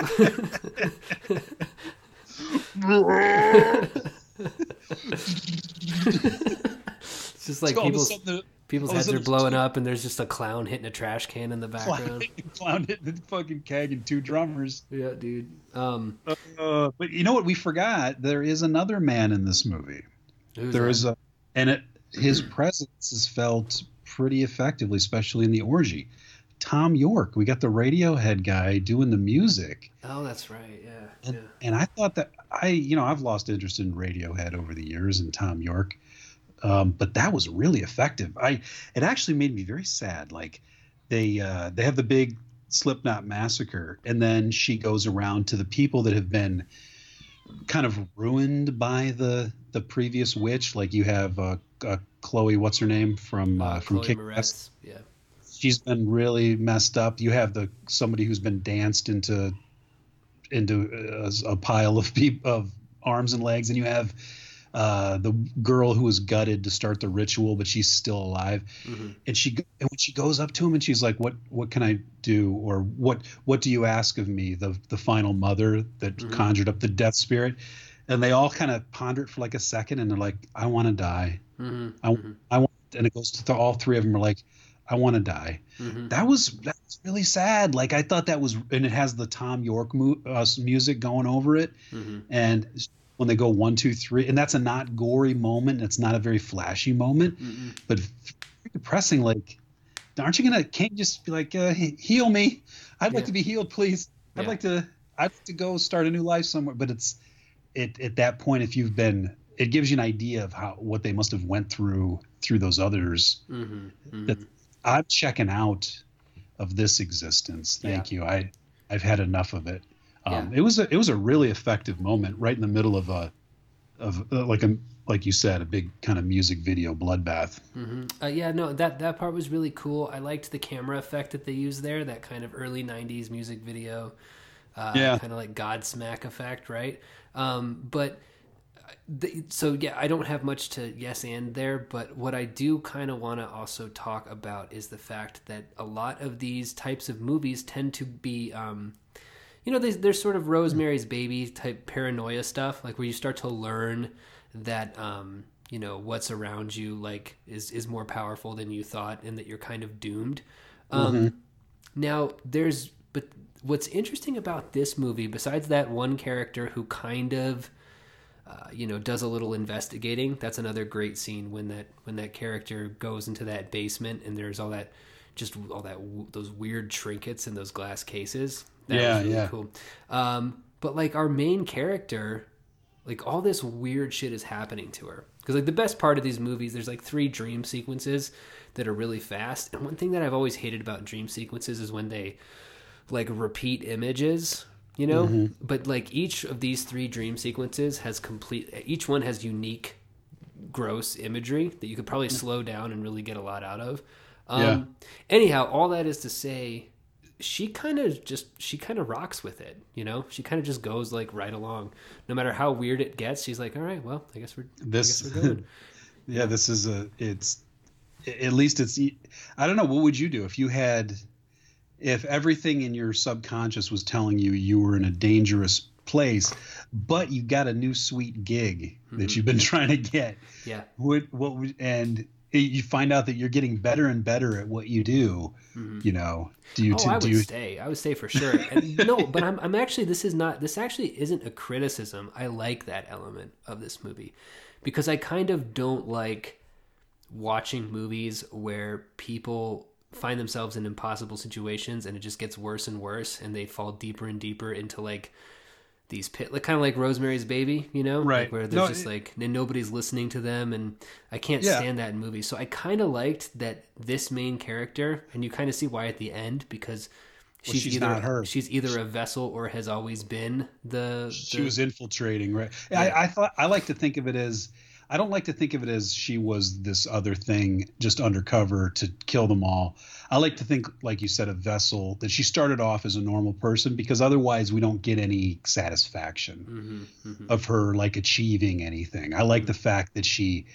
[LAUGHS] just like all of a people's sudden the people's all of a heads are sudden blowing up, and there's just a clown hitting a trash can in the [LAUGHS] background. clown hit the fucking keg and two drummers. Yeah, dude. Um, Uh, but you know what? We forgot there is another man in this movie. who's There that? is a, and it his presence is felt pretty effectively, especially in the orgy. Thom Yorke, we got the Radiohead guy doing the music. Oh, that's right. Yeah. And, yeah. and I thought that I, you know, I've lost interest in Radiohead over the years and Thom Yorke, um, but that was really effective. I it actually made me very sad. Like they uh, they have the big Slipknot massacre, and then she goes around to the people that have been kind of ruined by the the previous witch. Like you have uh, uh, Chloe, what's her name from uh, Uh, from Chloe Kick Moretz. Yeah. she's been really messed up. You have the somebody who's been danced into into a, a pile of peop of arms and legs, and you have uh, the girl who was gutted to start the ritual, but she's still alive. hmm And she and when she goes up to him and she's like, "What what can I do?" or "What what do you ask of me?" The the final mother that Mhm. conjured up the death spirit, and they all kind of ponder it for like a second, and they're like, "I want to die." hmm I, I want, and it goes to all three of them are like, "I want to die." hmm that was that was really sad. Like I thought that was, and it has the Thom Yorke mu- uh, music going over it, Mm-hmm. and when they go one, two, three, and that's a not gory moment. It's not a very flashy moment, Mm-mm. but very depressing. Like, aren't you gonna? Can't you just be like, uh, heal me? I'd like to be healed, please. I'd Yeah. like to. I'd like to go start a new life somewhere. But it's, it at that point, if you've been, it gives you an idea of how what they must have went through through those others. Mhm, mhm. That- I'm checking out of this existence. Thank you. I I've had enough of it. Um, It was a it was a really effective moment right in the middle of a of uh, like a like you said a big kind of music video bloodbath. Mhm. Uh, yeah, no, that that part was really cool. I liked the camera effect that they used there, that kind of early '90s music video, uh, Yeah. kind of like Godsmack effect, right? Um, but uh, the, so yeah, I don't have much to yes and there, but what I do kind of want to also talk about is the fact that a lot of these types of movies tend to be. Um, you know, there's, there's sort of Rosemary's Baby type paranoia stuff, like where you start to learn that um, you know what's around you like is is more powerful than you thought, and that you're kind of doomed. Um, Now, there's but what's interesting about this movie, besides that one character who kind of uh, you know does a little investigating that's another great scene when that when that character goes into that basement and there's all that just all that those weird trinkets in those glass cases that Yeah, was really yeah. cool um but like our main character like all this weird shit is happening to her because like the best part of these movies there's like three dream sequences that are really fast and one thing that i've always hated about dream sequences is when they like repeat images you know Mm-hmm. but like each of these three dream sequences has complete each one has unique gross imagery that you could probably slow down and really get a lot out of um Yeah. anyhow all that is to say she kind of just she kind of rocks with it you know? She kind of just goes like right along. No matter how weird it gets she's like all right well i guess we're This- guess we're [LAUGHS] yeah, this is a it's at least it's i don't know what would you do if you had if everything in your subconscious was telling you you were in a dangerous place but you got a new sweet gig that mm-hmm. you've been [LAUGHS] trying to get? Yeah. What what would and you find out that you're getting better and better at what you do mm-hmm. you know do you oh, t- I would you stay. I would stay for sure. And no, but I'm, I'm actually. This is not. This actually isn't a criticism. I like that element of this movie because I kind of don't like watching movies where people find themselves in impossible situations and it just gets worse and worse and they fall deeper and deeper into like these pit like kind of like Rosemary's Baby, you know, Right. Like where there's No, just it- like and nobody's listening to them, and I can't Yeah. stand that in movies. So I kind of liked that this main character, and you kind of see why at the end because she's, she's either not her. she's either a vessel or has always been the. she the- was infiltrating right I, I thought i like to think of it as i don't like to think of it as she was this other thing just undercover to kill them all. I like to think like you said a vessel that she started off as a normal person because otherwise we don't get any satisfaction Mhm, mhm. of her like achieving anything. I like the fact that she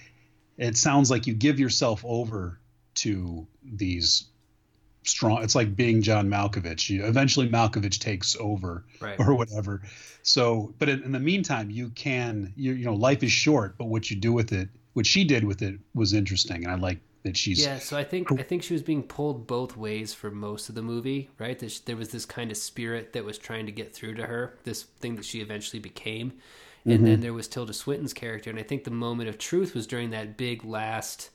it sounds like you give yourself over to these strong it's like being john malkovich you, eventually malkovich takes over Right. or whatever so but in, in the meantime you can you, you know life is short but what you do with it what she did with it was interesting and i like that she's Yeah, so I think I think she was being pulled both ways for most of the movie, right? That sh- there was this kind of spirit that was trying to get through to her, this thing that she eventually became, and Mm-hmm. then there was Tilda Swinton's character, and I think the moment of truth was during that big last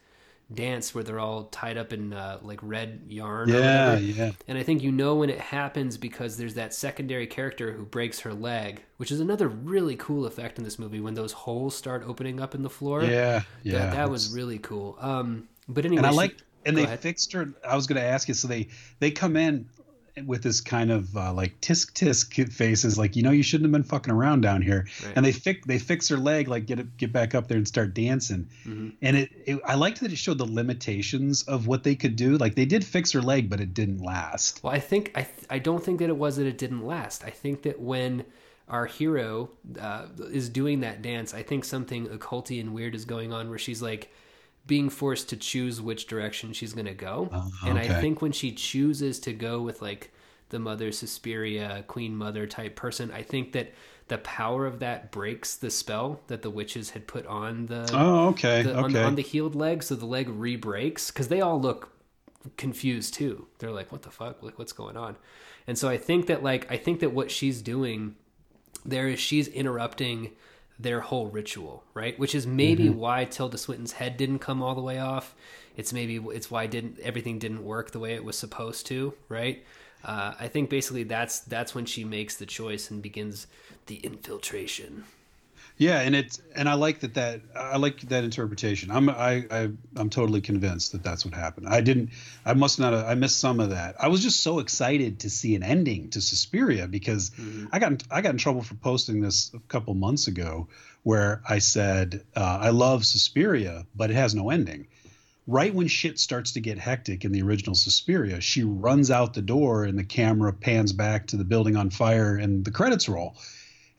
dance where they're all tied up in uh, like red yarn. yeah yeah And I think you know when it happens because there's that secondary character who breaks her leg, which is another really cool effect in this movie when those holes start opening up in the floor. yeah yeah that, that was really cool. Um, but anyway, and i like and they ahead. fixed her i was going to ask you so they they come in with this kind of uh, like tisk tisk faces like you know you shouldn't have been fucking around down here Right. and they fix they fix her leg like get it get back up there and start dancing Mhm. and it, it i liked that it showed the limitations of what they could do like they did fix her leg but it didn't last Well, I think I th- I don't think that it was that it didn't last. I think that when our hero uh, is doing that dance, I think something occulty and weird is going on where she's like being forced to choose which direction she's going to go. Oh, And I think when she chooses to go with like the Mother Suspiria, Queen Mother type person, I think that the power of that breaks the spell that the witches had put on the oh okay the, okay on, on the healed leg, so the leg re-breaks because they all look confused too. They're like, "What the fuck? Like, what's going on?" And so I think that like I think that what she's doing there is she's interrupting their whole ritual, right? Which is maybe mm-hmm. why Tilda Swinton's head didn't come all the way off. It's maybe it's why didn't everything didn't work the way it was supposed to, right? Uh, I think basically that's that's when she makes the choice and begins the infiltration. Yeah, and it's and I like that that I like that interpretation. I'm I, I I'm totally convinced that that's what happened. I didn't I must not have, I missed some of that. I was just so excited to see an ending to Suspiria because mm-hmm. I got I got in trouble for posting this a couple months ago where I said uh, I love Suspiria but it has no ending. Right when shit starts to get hectic in the original Suspiria, she runs out the door and the camera pans back to the building on fire and the credits roll.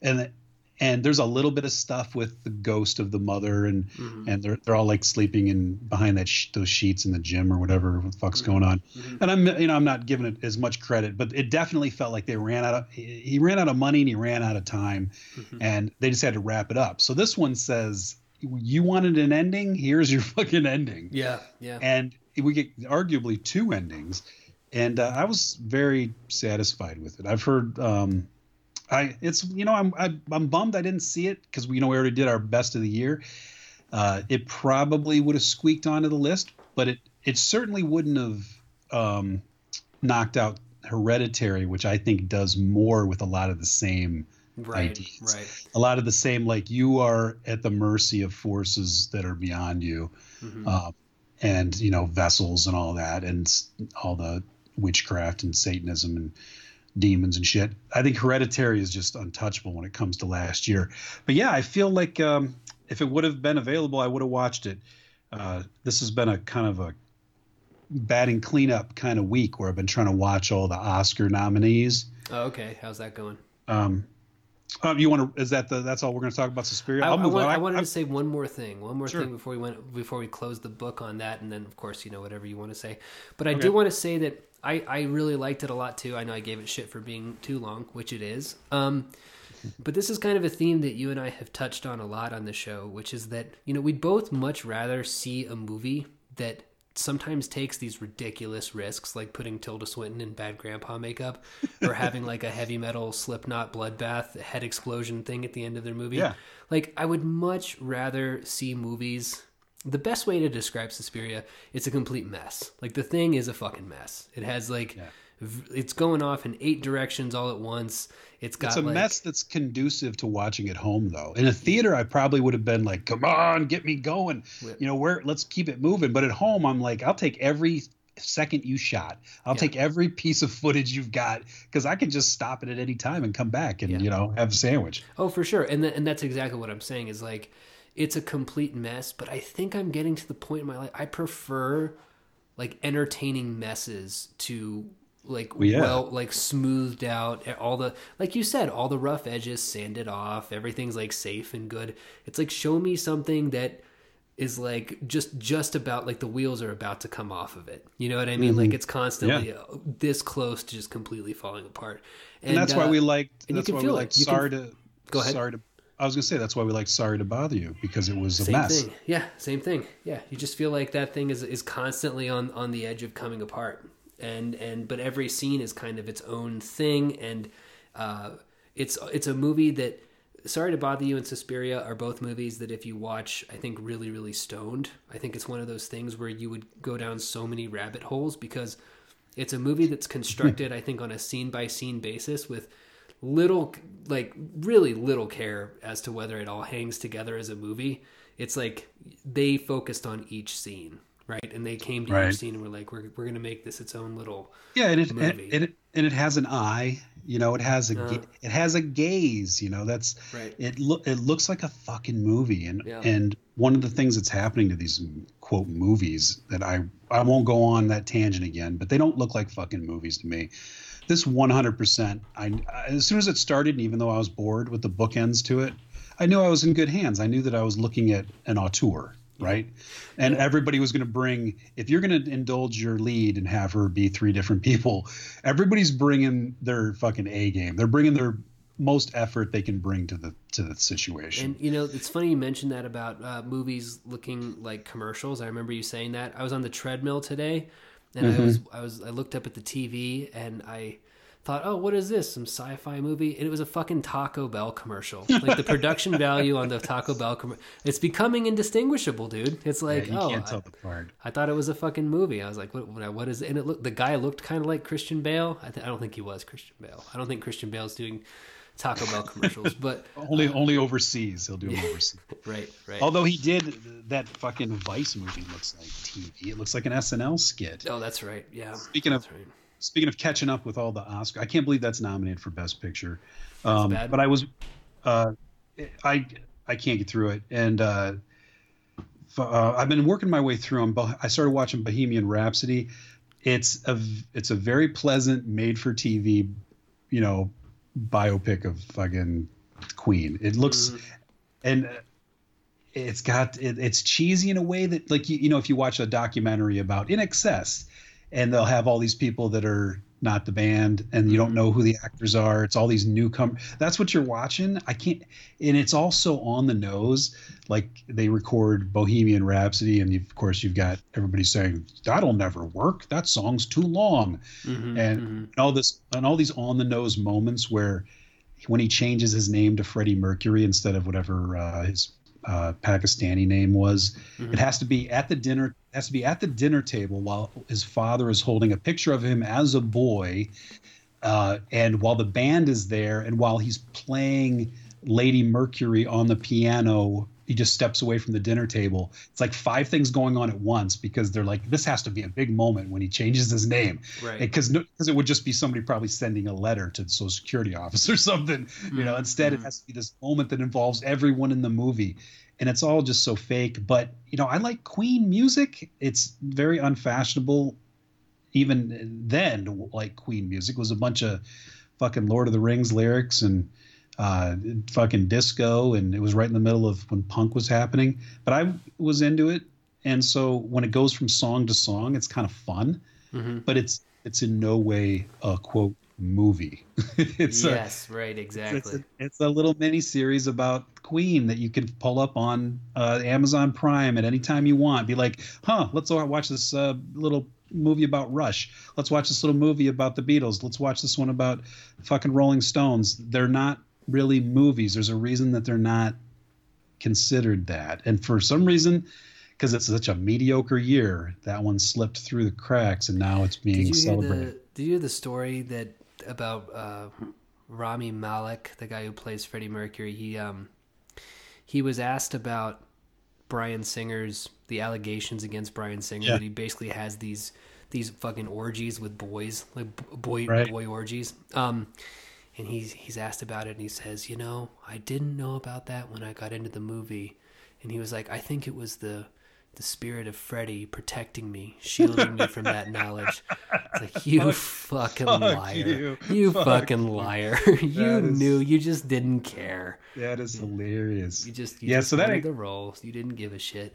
And and there's a little bit of stuff with the ghost of the mother and mm-hmm. and they're they're all like sleeping in behind that sh- those sheets in the gym or whatever what the fuck's mm-hmm. going on mm-hmm. and i'm you know i'm not giving it as much credit but it definitely felt like they ran out of he ran out of money and he ran out of time mm-hmm. and they just had to wrap it up so this one says you wanted an ending here's your [LAUGHS] fucking ending yeah yeah and we get arguably two endings and uh, i was very satisfied with it i've heard um I it's you know I'm I, I'm bummed I didn't see it because we you know we already did our best of the year. Uh, it probably would have squeaked onto the list, but it it certainly wouldn't have um, knocked out Hereditary, which I think does more with a lot of the same right, ideas. Right. A lot of the same, like you are at the mercy of forces that are beyond you, mm-hmm. uh, and you know vessels and all that, and all the witchcraft and Satanism and demons and shit. I think Hereditary is just untouchable when it comes to last year. But yeah, I feel like um, if it would have been available, I would have watched it. Uh, this has been a kind of a batting cleanup kind of week where I've been trying to watch all the Oscar nominees. Oh, okay. How's that going? Um, um, you want to? Is that the? That's all we're going to talk about Suspiria. I, I, want, I wanted I, to say one more thing. One more sure. thing before we went before we close the book on that, and then of course you know whatever you want to say. But I okay. do want to say that I, I really liked it a lot too. I know I gave it shit for being too long, which it is. Um, but this is kind of a theme that you and I have touched on a lot on the show, which is that you know we'd both much rather see a movie that sometimes takes these ridiculous risks, like putting Tilda Swinton in bad grandpa makeup, or having like a heavy metal Slipknot bloodbath head explosion thing at the end of their movie. Yeah. Like I would much rather see movies the best way to describe Suspiria, it's a complete mess. Like the thing is a fucking mess. It has like yeah. v- it's going off in eight directions all at once. It's got It's a like, mess that's conducive to watching at home though. In a theater I probably would have been like, "Come on, get me going." You know, where let's keep it moving. But at home I'm like, I'll take every second you shot. I'll yeah. take every piece of footage you've got because I can just stop it at any time and come back and yeah. you know have a sandwich. Oh, for sure, and th- and that's exactly what I'm saying. Is like it's a complete mess, but I think I'm getting to the point in my life I prefer like entertaining messes to like well, yeah. well like smoothed out all the like you said all the rough edges sanded off everything's like safe and good it's like show me something that is like just just about like the wheels are about to come off of it you know what i mean mm-hmm. like it's constantly yeah. this close to just completely falling apart and, and that's uh, why we liked that's why we liked it. sorry can, to go ahead sorry to I was gonna say that's why we like Sorry to Bother You because it was a same mess. Thing. Yeah, same thing. Yeah, you just feel like that thing is is constantly on on the edge of coming apart, and and but every scene is kind of its own thing, and uh, it's it's a movie that. Sorry to Bother You and Suspiria are both movies that if you watch, I think really really stoned. I think it's one of those things where you would go down so many rabbit holes because it's a movie that's constructed, [LAUGHS] I think, on a scene by scene basis with little like really little care as to whether it all hangs together as a movie. It's like they focused on each scene, right? And they came to right. each scene and were like, "We're we're gonna make this its own little yeah." And it movie. and, it and it has an eye, you know. It has a uh, it has a gaze, you know. That's right. It look it looks like a fucking movie, and yeah. and one of the things that's happening to these quote movies that I I won't go on that tangent again, but they don't look like fucking movies to me this 100%. I as soon as it started, and even though I was bored with the bookends to it, I knew I was in good hands. I knew that I was looking at an auteur, right? And everybody was going to bring. If you're going to indulge your lead and have her be three different people, everybody's bringing their fucking A game. They're bringing their most effort they can bring to the to the situation. And you know, it's funny you mentioned that about uh, movies looking like commercials. I remember you saying that. I was on the treadmill today and I was mm-hmm. I was I looked up at the TV and I thought, oh, what is this? Some sci-fi movie? And it was a fucking Taco Bell commercial. [LAUGHS] Like the production value on the Taco Bell commercial, it's becoming indistinguishable, dude. It's like, Yeah, you oh, can't tell I, the part. I thought it was a fucking movie. I was like, what? What, what is? It? And it looked. The guy looked kind of like Christian Bale. I, th- I don't think he was Christian Bale. I don't think Christian Bale's doing Taco Bell commercials. [LAUGHS] but Only only overseas. He'll do them overseas. [LAUGHS] right, right. Although he did that fucking Vice movie looks like TV. It looks like an SNL skit. oh, that's right. Yeah. Speaking of right. speaking of catching up with all the Oscar, I can't believe that's nominated for Best Picture. Um, but I was, uh, I I can't get through it, and uh, uh, I've been working my way through them. But I started watching Bohemian Rhapsody. It's a it's a very pleasant, made for TV, you know, biopic of fucking Queen. It looks and. Uh, it's got it, it's cheesy in a way that like you, you know if you watch a documentary about INXS and they'll have all these people that are not the band and you don't know who the actors are. It's all these newcomers that's what you're watching. I can't and it's also on the nose. Like they record bohemian rhapsody and of course you've got everybody saying that'll never work. That song's too long. Mhm, and, mhm. and all this and all these on the nose moments where when he changes his name to Freddie Mercury instead of whatever uh, his uh, Pakistani name was, it has to be at the dinner has to be at the dinner table while his father is holding a picture of him as a boy, uh, and while the band is there, and while he's playing Lady Mercury on the piano. He just steps away from the dinner table. It's like five things going on at once because they're like, this has to be a big moment when he changes his name. Right. because because it would just be somebody probably sending a letter to the social security [LAUGHS] office or something you know mm-hmm. instead it mm-hmm. has to be this moment that involves everyone in the movie. And it's all just so fake but you know i like queen music. It's very unfashionable. Even then like queen music was a bunch of fucking lord of the rings lyrics and uh, fucking disco and it was right in the middle of when punk was happening but i was into it and so when it goes from song to song it's kind of fun Mhm. but it's it's in no way a quote movie. [LAUGHS] it's a, yes, right, it's exactly. a it's a little mini series about Queen that you can pull up on uh, Amazon Prime at any time you want. Be like, huh, let's watch this uh, little movie about Rush. Let's watch this little movie about the Beatles. Let's watch this one about fucking Rolling Stones. They're not really movies. There's a reason that they're not considered that, and for some reason. Because it's such a mediocre year, that one slipped through the cracks, and now it's being celebrated. the Did you hear the story that about uh, Rami Malek, the guy who plays Freddie Mercury? He um he was asked about Bryan Singer's the allegations against Bryan Singer Yeah. that he basically has these these fucking orgies with boys, like boy Right. boy orgies. Um, and he's he's asked about it, and he says, you know, I didn't know about that when I got into the movie, and he was like, I think it was the the spirit of Freddie protecting me, shielding me from that knowledge. It's like you fucking fuck liar, you. you, Fuck fucking liar. [LAUGHS] you is- knew, you just didn't care. That is hilarious. You just you Yeah, just so that ain't- the role. You didn't give a shit.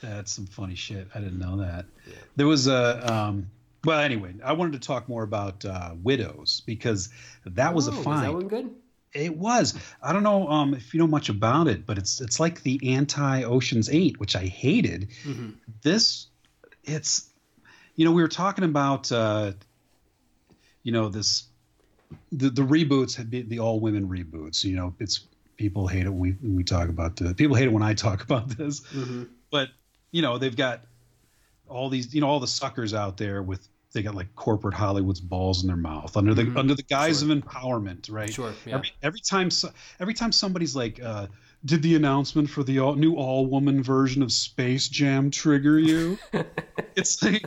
That's some funny shit. I didn't know that. There was a um well anyway, I wanted to talk more about uh Widows because that was a fine. Oh, Was that one good? It was. I don't know um if you know much about it, but it's it's like the anti Ocean's 8, which I hated. Mm-hmm. This it's you know, we were talking about uh you know this the the reboots had been the all women reboots. You know, it's people hate it when we when we talk about the people hate it when I talk [LAUGHS] about this. Mm-hmm. But you know, they've got all these, you know, all the suckers out there with they got like corporate Hollywood's balls in their mouth under the Mhm. under the guise Sure. of empowerment, right? Sure, yeah. Every, every time, so- every time somebody's like, uh, "Did the announcement for the all, new all-woman version of Space Jam trigger you?" [LAUGHS] it's like,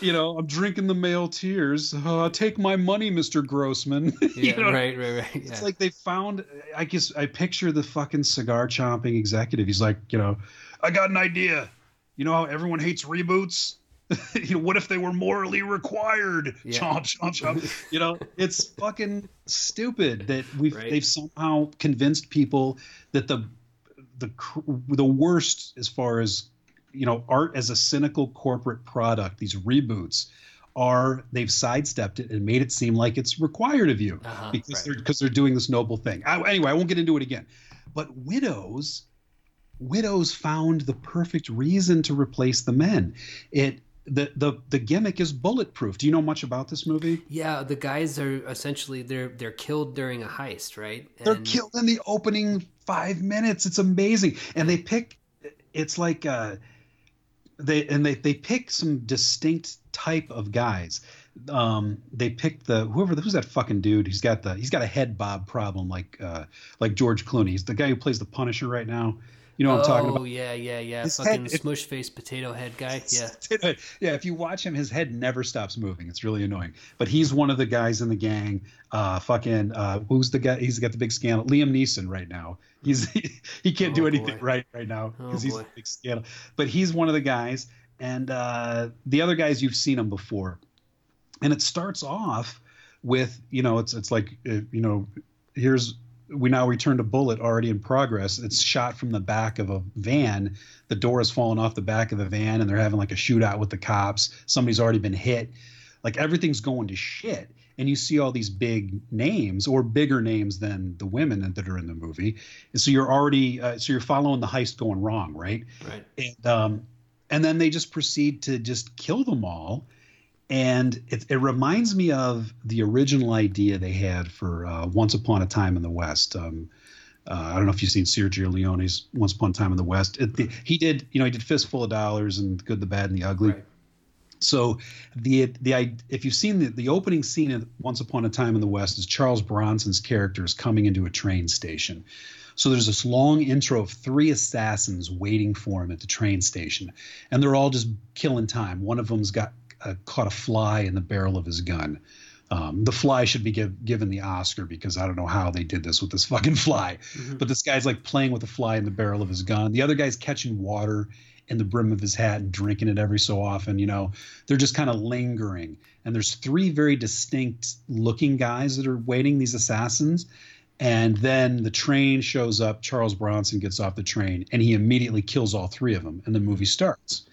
you know, I'm drinking the male tears. Uh, take my money, Mister Grossman. [LAUGHS] You Yeah, know? right, right, right. It's like they found. I guess I picture the fucking cigar chomping executive. He's like, you know, I got an idea. You know how everyone hates reboots. [LAUGHS] you know, what if they were morally required? Yeah. Chomp, chomp, chomp. you know, it's [LAUGHS] fucking stupid that we've Right. they've somehow convinced people that the the the worst as far as you know art as a cynical corporate product. These reboots are they've sidestepped it and made it seem like it's required of you Uh-huh, because right. they're because they're doing this noble thing. I, anyway, I won't get into it again. But widows, widows found the perfect reason to replace the men. It the the the gimmick is bulletproof. Do you know much about this movie? Yeah, the guys are essentially they're they're killed during a heist, right? They're killed in the opening five minutes. It's amazing, and they pick. It's like uh, they and they they pick some distinct type of guys. Um, they picked the whoever who's that fucking dude. He's got the he's got a head bob problem like uh, like George Clooney. He's the guy who plays the Punisher right now. You know what oh, I'm talking about? Oh yeah, yeah, yeah. His Fucking head, smush face potato head guy. [LAUGHS] Yeah. yeah, if you watch him, his head never stops moving. It's really annoying. But he's one of the guys in the gang. Uh, fucking uh, who's the guy? He's got the big scandal. Liam Neeson right now. He's [LAUGHS] he can't oh, do anything boy. right right now because oh, he's boy. a big scandal. But he's one of the guys, and uh, the other guys you've seen him before. And it starts off with you know it's it's like uh, you know here's we now return to bullet already in progress. It's shot from the back of a van. The door has fallen off the back of the van, and they're having like a shootout with the cops. Somebody's already been hit. Like everything's going to shit. And you see all these big names, or bigger names than the women that are in the movie. And so you're already, uh, so you're following the heist going wrong, right? Right. And um, and then they just proceed to just kill them all and it, it, reminds me of the original idea they had for uh, Once Upon a Time in the West. Um, uh, I don't know if you've seen Sergio Leone's Once Upon a Time in the West. It, the, he did, you know, he did Fistful of Dollars and Good, the Bad, and the Ugly. Right. So the the if you've seen the, the opening scene of Once Upon a Time in the West is Charles Bronson's character is coming into a train station. So there's this long intro of three assassins waiting for him at the train station, and they're all just killing time. One of them's got uh, caught a fly in the barrel of his gun. Um, the fly should be give, given the Oscar because I don't know how they did this with this fucking fly. Mm-hmm. But this guy's like playing with a fly in the barrel of his gun. The other guy's catching water in the brim of his hat and drinking it every so often. You know, they're just kind of lingering. And there's three very distinct looking guys that are waiting, these assassins. And then the train shows up. Charles Bronson gets off the train and he immediately kills all three of them. And the movie starts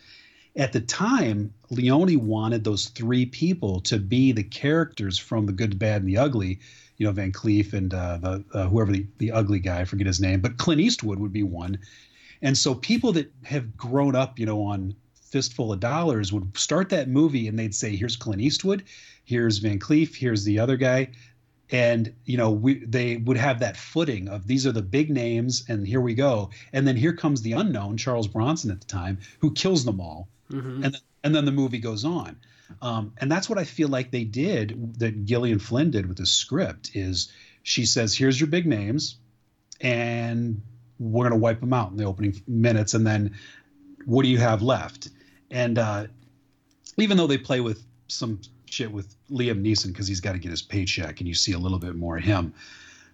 at the time, Leone wanted those three people to be the characters from The Good, the Bad, and the Ugly. You know, Van Cleef and uh, the uh, whoever the, the ugly guy, I forget his name, but Clint Eastwood would be one. And so people that have grown up, you know, on Fistful of Dollars would start that movie and they'd say, "Here's Clint Eastwood, here's Van Cleef, here's the other guy." And you know we they would have that footing of these are the big names and here we go and then here comes the unknown charles bronson at the time who kills them all mm-hmm. and then, and then the movie goes on. Um, and that's what I feel like they did that Gillian Flynn did with the script is she says, "Here's your big names, and we're going to wipe them out in the opening minutes, and then what do you have left?" And uh, even though they play with some shit with Liam Neeson because he's got to get his paycheck, and you see a little bit more of him,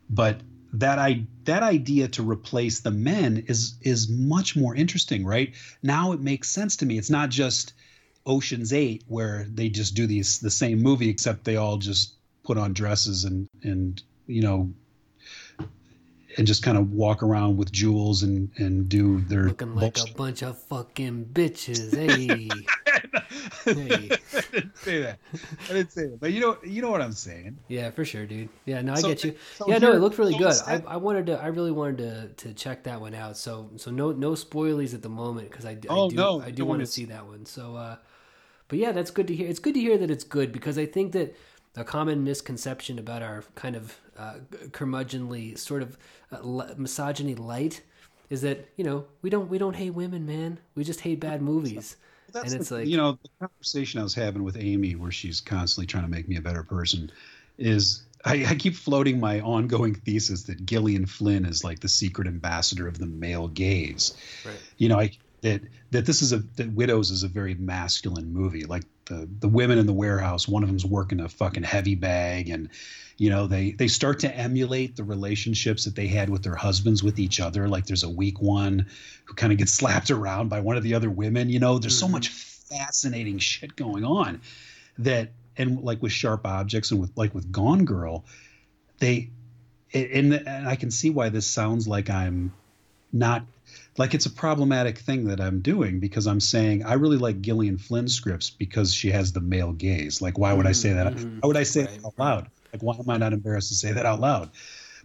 but that I that idea to replace the men is is much more interesting, right? Now it makes sense to me. It's not just Ocean's Eight where they just do these the same movie except they all just put on dresses and and you know and just kind of walk around with jewels and and do their looking like bullshit. a bunch of fucking bitches. Hey, [LAUGHS] [LAUGHS] didn't say that. I didn't say that. But you know, you know what I'm saying. Yeah, for sure, dude. Yeah, no, I so, get you. So yeah, no, it looked really good. I, I wanted to. I really wanted to to check that one out. So so no no spoilies at the moment because I, oh, I do no, I do want to see that one. So, uh, but yeah, that's good to hear. It's good to hear that it's good because I think that a common misconception about our kind of uh, curmudgeonly sort of uh, misogyny light is that you know we don't we don't hate women, man. We just hate bad [LAUGHS] movies. That's and it's the, like you know the conversation I was having with Amy, where she's constantly trying to make me a better person, is I, I, keep floating my ongoing thesis that Gillian Flynn is like the secret ambassador of the male gaze. Right. You know, I that that this is a that Widows is a very masculine movie. Like the the women in the warehouse, one of them's working a fucking heavy bag, and you know they they start to emulate the relationships that they had with their husbands with each other. Like there's a weak one who kind of gets [LAUGHS] slapped around by one of the other women. You know, there's mm-hmm. so much fascinating shit going on that and like with sharp objects and with like with Gone Girl, they and, and I can see why this sounds like I'm not like it's a problematic thing that I'm doing because I'm saying I really like Gillian Flynn scripts because she has the male gaze. Like, why would I say that? Mm-hmm. Why would I say right. that out loud? Like, why am I not embarrassed to say that out loud?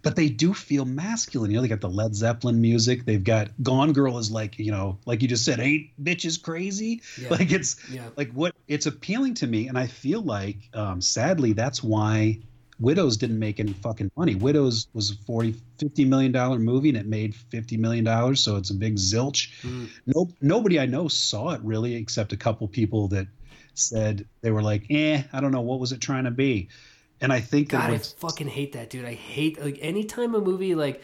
but they do feel masculine. You know, they got the Led Zeppelin music. They've got Gone Girl is like, you know, like you just said, ain't bitches crazy. Yeah. Like it's yeah. like what it's appealing to me. And I feel like, um, sadly, that's why Widows didn't make any fucking money. Widows was a 40, 50 million dollar movie and it made 50 million dollars. So it's a big zilch. Mm. No, nobody I know saw it really, except a couple people that said they were like, eh, I don't know. What was it trying to be? And I think God, I fucking hate that, dude. I hate like anytime a movie like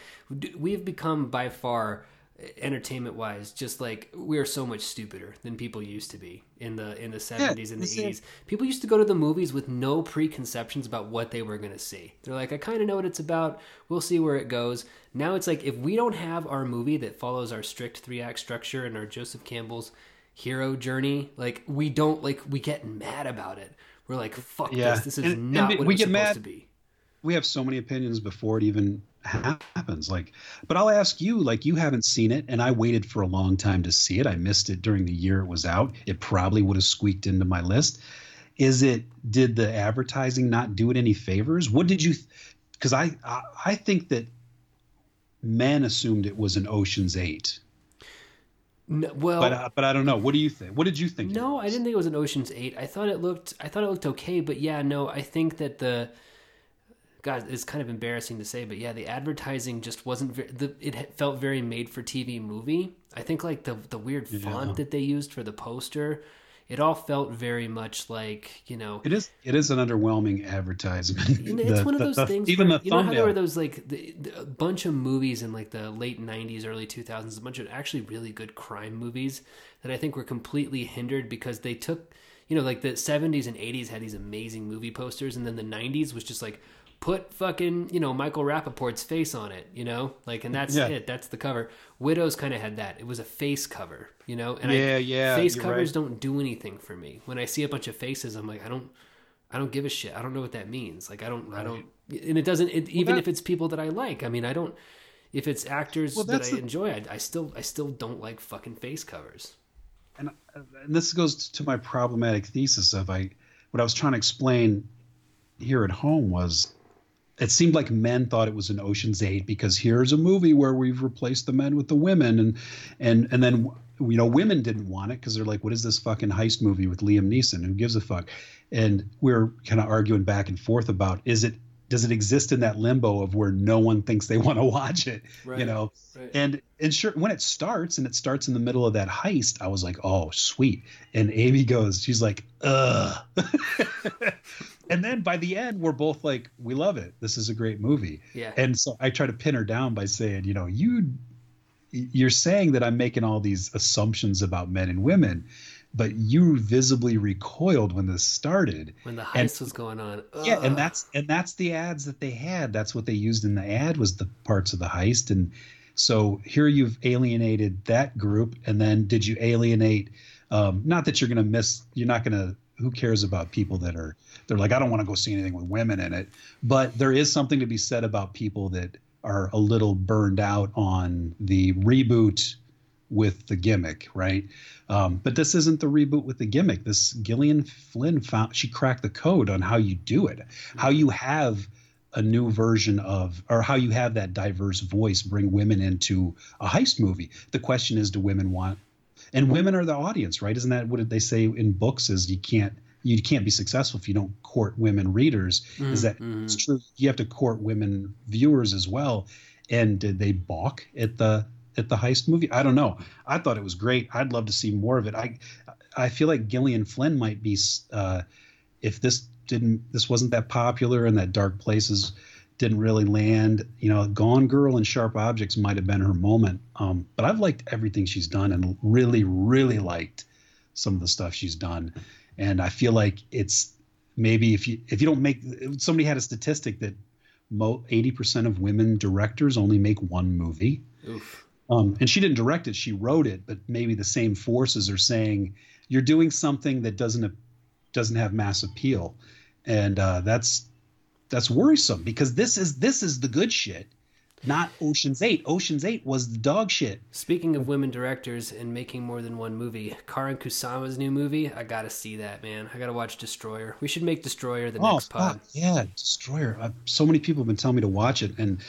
we've become by far entertainment wise just like we're so much stupider than people used to be in the in the 70s yeah, and the 80s people used to go to the movies with no preconceptions about what they were going to see they're like i kind of know what it's about we'll see where it goes now it's like if we don't have our movie that follows our strict three act structure and our joseph campbell's hero journey like we don't like we get mad about it we're like, fuck yeah. this. This is and, not and what we get mad, to be. We have so many opinions before it even happens. Like, but I'll ask you, like, you haven't seen it, and I waited for a long time to see it. I missed it during the year it was out. It probably would have squeaked into my list. Is it? Did the advertising not do it any favors? What did you? Because I, I I think that men assumed it was an Ocean's Eight no, well, but uh, but I don't know. What do you think? What did you think? No, I didn't think it was an Ocean's Eight. I thought it looked. I thought it looked okay, but yeah, no, I think that the. God, it's kind of embarrassing to say, but yeah, the advertising just wasn't. Very, the, it felt very made for TV movie. I think like the the weird yeah. font that they used for the poster it all felt very much like you know it is it is an underwhelming advertisement it's [LAUGHS] the, one of those the, things even where, the you know how there were those like the, the, a bunch of movies in like the late 90s early 2000s a bunch of actually really good crime movies that i think were completely hindered because they took you know like the 70s and 80s had these amazing movie posters and then the 90s was just like put fucking you know Michael Rapaport's face on it, you know, like, and that's yeah. it. That's the cover. Widows kind of had that. It was a face cover, you know, and yeah, I, yeah, face covers right. don't do anything for me. When I see a bunch of faces, I'm like, I don't, I don't give a shit. I don't know what that means. Like, I don't, right. I don't, and it doesn't. It, well, even that, if it's people that I like, I mean, I don't. If it's actors well, that I the, enjoy, I, I still, I still don't like fucking face covers. And, and this goes to my problematic thesis of I, what I was trying to explain here at home was it seemed like men thought it was an Ocean's Eight because here's a movie where we've replaced the men with the women, and and and then you know women didn't want it because they're like, what is this fucking heist movie with Liam Neeson? Who gives a fuck? And we are kind of arguing back and forth about is it does it exist in that limbo of where no one thinks they [LAUGHS] want to watch it right, you know right. and and sure when it starts and it starts in the middle of that heist i was like oh sweet and amy goes she's like ugh [LAUGHS] [LAUGHS] and then by the end we're both like we love it. This is a great movie. Yeah. And so i try to pin her down by saying you know you you're saying that i'm making all these assumptions about men and women but you visibly recoiled when this started. When the heist and, was going on. Ugh. yeah and that's and that's the ads that they had. That's what they used in the ad was the parts of the heist. And so here you've alienated that group. And then did you alienate um, not that you're going to miss you're not going to who cares about people that are they're like I don't want to go see anything with women in it. But there is something to be said about people that are a little burned out on the reboot with the gimmick, right? Um, but this isn't the reboot with the gimmick. This Gillian Flynn found she cracked the code on how you do it, how you have a new version of, or how you have that diverse voice bring women into a heist movie. The question is, do women want and women are the audience, right? Isn't that what they say in books? Is you can't you can't be successful if you don't court women readers. Mm, is that mm. it's true? You have to court women viewers as well. And did they balk at the at the heist movie? I don't know. I thought it was great. I'd love to see more of it. I I feel like Gillian Flynn might be uh, if this didn't this wasn't that popular and that Dark Places didn't really land. You know, Gone Girl and Sharp Objects might have been her moment. Um, but I've liked everything she's done and really, really liked some of the stuff she's done. And I feel like it's maybe if you if you don't make somebody had a statistic that eighty percent of women directors only make one movie. Um, and she didn't direct it; she wrote it. But maybe the same forces are saying you're doing something that doesn't doesn't have mass appeal, and uh, that's that's worrisome because this is this is the good shit. not Ocean's Eight. Ocean's Eight was the dog shit. Speaking of women directors and making more than one movie, Karin Kusama's new movie, I gotta see that, man. I gotta watch Destroyer. We should make Destroyer the Oh, next pod. Yeah, Destroyer. Uh, so many people have been telling me to watch it, and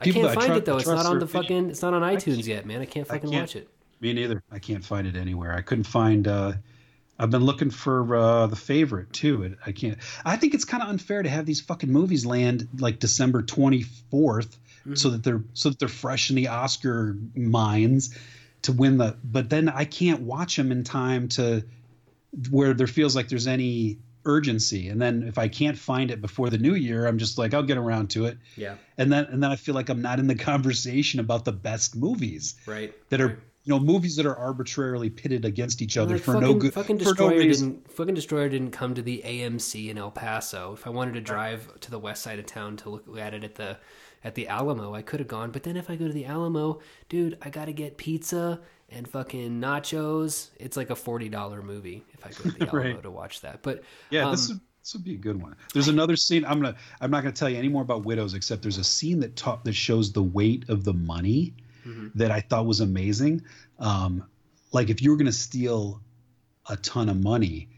I people can't that find tru- it though. It's not on the fucking. It's not on iTunes yet, man. I can't fucking can't- watch it. Me neither. I can't find it anywhere. I couldn't find. uh I've been looking for uh the favorite too. It, I can't. I think it's kind of unfair to have these fucking movies land like December twenty so that they're so that they're fresh in the Oscar minds to win the. But then I can't watch them in time to where there feels like there's any urgency. And then if I can't find it before the new year, I'm just like I'll get around to it. Yeah. And then and then I feel like I'm not in the conversation about the best movies Right. that are Right. You know movies that are arbitrarily pitted against each other Like, for fucking, no good Fucking no Destroyer reason. didn't. Fucking Destroyer didn't come to the AMC in El Paso. If I wanted to drive to the west side of town to look at it at the at the Alamo, I could have gone. But then if I go to the Alamo, dude, I gotta get pizza and fucking nachos. It's like a forty dollar movie if I go to [LAUGHS] the Alamo Right. to watch that. But Yeah, this um, would this would be a good one. There's another scene. I'm gonna I'm not gonna tell you any more about widows except there's a scene that ta- that shows the weight of the money Mhm. that I thought was amazing. Um, like if you were gonna steal a ton of money,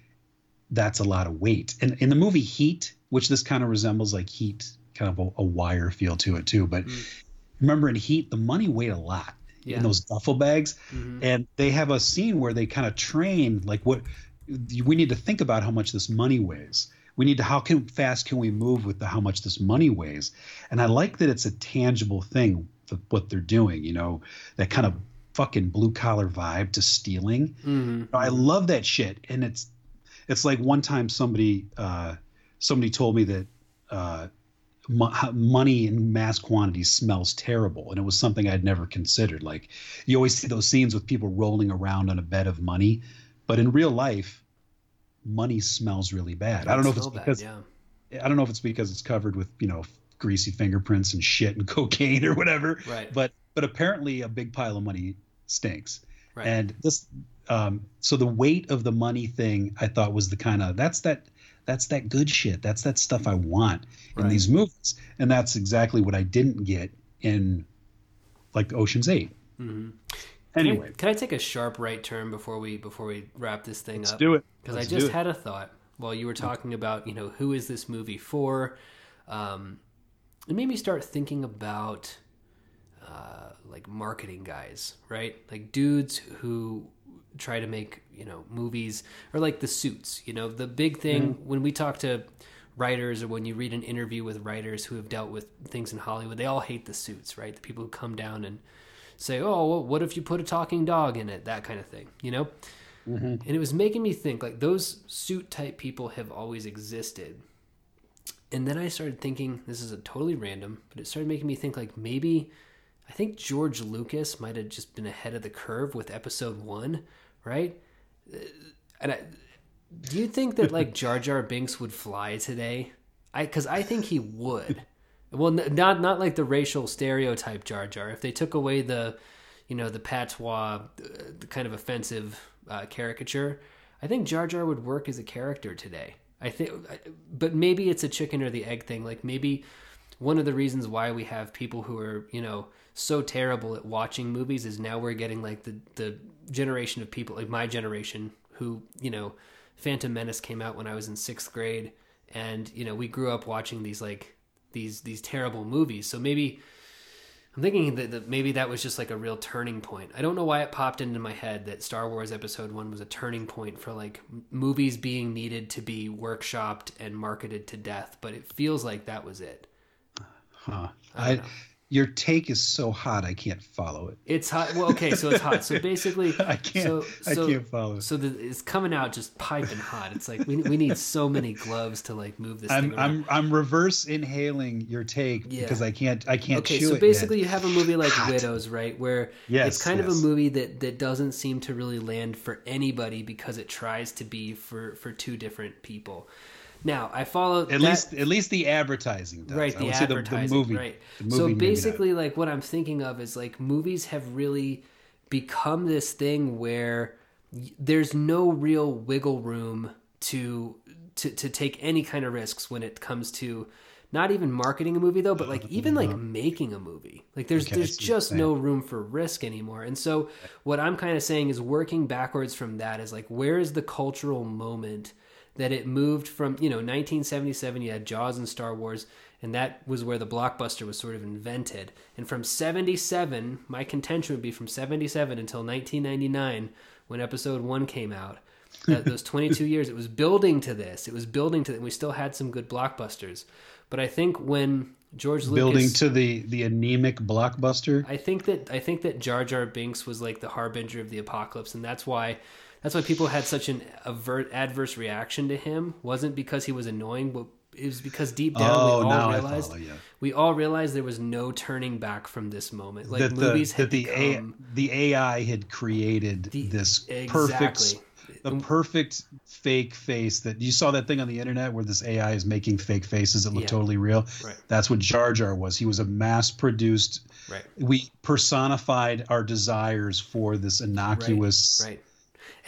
that's a lot of weight. And in the movie Heat, which this kind of resembles like Heat, kind of a, a wire feel to it too. But remember in Heat, the money weighed a lot Yeah. in those duffel bags, Mhm. and they have a scene where they kind of train like what we need to think about how much this money weighs. We need to how can fast can we move with the how much this money weighs, and I like that it's a tangible thing for what they're doing. You know that kind of fucking blue collar vibe to stealing. mhm. I love that shit, and it's it's like one time somebody uh, somebody told me that uh, mo- money in mass quantities smells terrible, and it was something I'd never considered. Like you always see those scenes with people rolling around on a bed of money, but in real life, money smells really bad. I don't know if it's bad, because yeah. I don't know if it's because it's covered with you know greasy fingerprints and shit and [LAUGHS] cocaine or whatever. Right. But but apparently a big pile of money stinks. Right. And this um so the weight of the money thing I thought was the kind of that's that that's that good shit. That's that stuff I want in these movies. And that's exactly what I didn't get in like Ocean's 8. Mhm. Anyway, Can I, can I take a sharp right turn before we before we wrap this thing let's up? do it. because I just had a thought while you were talking about you know who is this movie for. Um, it made me start thinking about uh, like marketing guys, right? Like dudes who try to make you know movies or like the suits. You know, the big thing when we talk to writers or when you read an interview with writers who have dealt with things in Hollywood, they all hate the suits, right? The people who come down and say, "Oh, well, what if you put a talking dog in it?" That kind of thing, you know. And it was making me think like those suit type people have always existed. And then I started thinking, this is a totally random, but it started making me think like maybe I think George Lucas might have just been ahead of the curve with episode one, right? Uh, And I, do you think that like [LAUGHS] Jar Jar Binks would fly today? I because I think he would. Well, n- not not like the racial stereotype Jar Jar. If they took away the, you know, the patois, uh, the kind of offensive uh, caricature, I think Jar Jar would work as a character today. I think, but maybe it's a chicken or the egg thing. Like maybe one of the reasons why we have people who are you know so terrible at watching movies is now we're getting like the the generation of people like my generation who you know Phantom Menace came out when I was in sixth grade, and you know we grew up watching these like these these terrible movies. So maybe I'm thinking that, that maybe that was just like a real turning point. I don't know why it popped into my head that Star Wars Episode One was a turning point for like movies being needed to be workshopped and marketed to death, but it feels like that was it. Huh. I I. your take is so hot I can't follow it. It's hot. Well, okay, so it's hot. So [LAUGHS] basically, I can't So, I so, can't follow it. So the, it's coming out just piping hot. It's like we, we need so many gloves to like move this I'm. I'm I'm reverse inhaling your take Yeah. because I can't I can't okay, so basically yet. you have a movie like Hot. Widows, right? Where Yes, it's kind of a movie that that doesn't seem to really land for anybody because it tries to be for for two different people. Now I follow At that- least at least the advertising does. right the say the- advertising the, movie. right the movie so basically like what i'm thinking of is like movies have really become this thing where there's no real wiggle room to to to take any kind of risks when it comes to not even marketing a movie though, but like even like [LAUGHS] making a movie. Like there's Okay, there's just no room for risk anymore. And so what I'm kind of saying is working backwards from that is like where is the cultural moment that it moved from, you know, 1977 you had Jaws and Star Wars and that was where the blockbuster was sort of invented. And from 77, my contention would be from 77 until 1999 when episode 1 came out. That those [LAUGHS] 22 years it was building to this. It was building to and we still had some good blockbusters. But I think when George Lucas Building to the the anemic blockbuster. I think that I think that Jar Jar Binks was like the harbinger of the apocalypse, and that's why that's why people had such an avert, adverse reaction to him. wasn't because he was annoying, but it was because deep down Oh, we all realized follow you. we all realized there was no turning back from this moment. Like that the, movies had that the, A, the AI had created The- this perfect the perfect fake face that you saw that thing on the internet where this AI is making fake faces that look Yeah. totally real. Right. That's what Jar Jar was. He was a mass produced right. we personified our desires for this innocuous right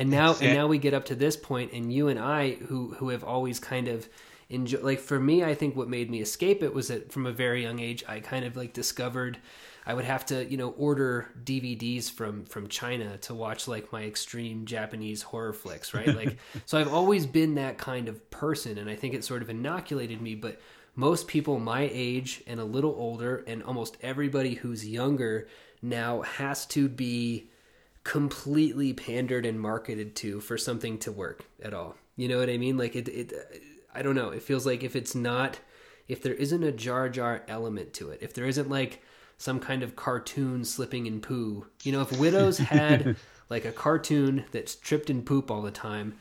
and now and now we get up to this point and you and i who who have always kind of enjoy like for me i think what made me escape it was that from a very young age i kind of like discovered i would have to you know order dvds from from china to watch like my extreme japanese horror flicks right? [LAUGHS] Like so i've always been that kind of person and i think it sort of inoculated me but most people my age and a little older and almost everybody who's younger now has to be completely pandered and marketed to for something to work at all. You know what I mean? Like it, it I don't know. It feels like if it's not, if there isn't a Jar Jar element to it, if there isn't like some kind of cartoon slipping in poo, you know, if Widows [LAUGHS] had like a cartoon that's tripped in poop all the time,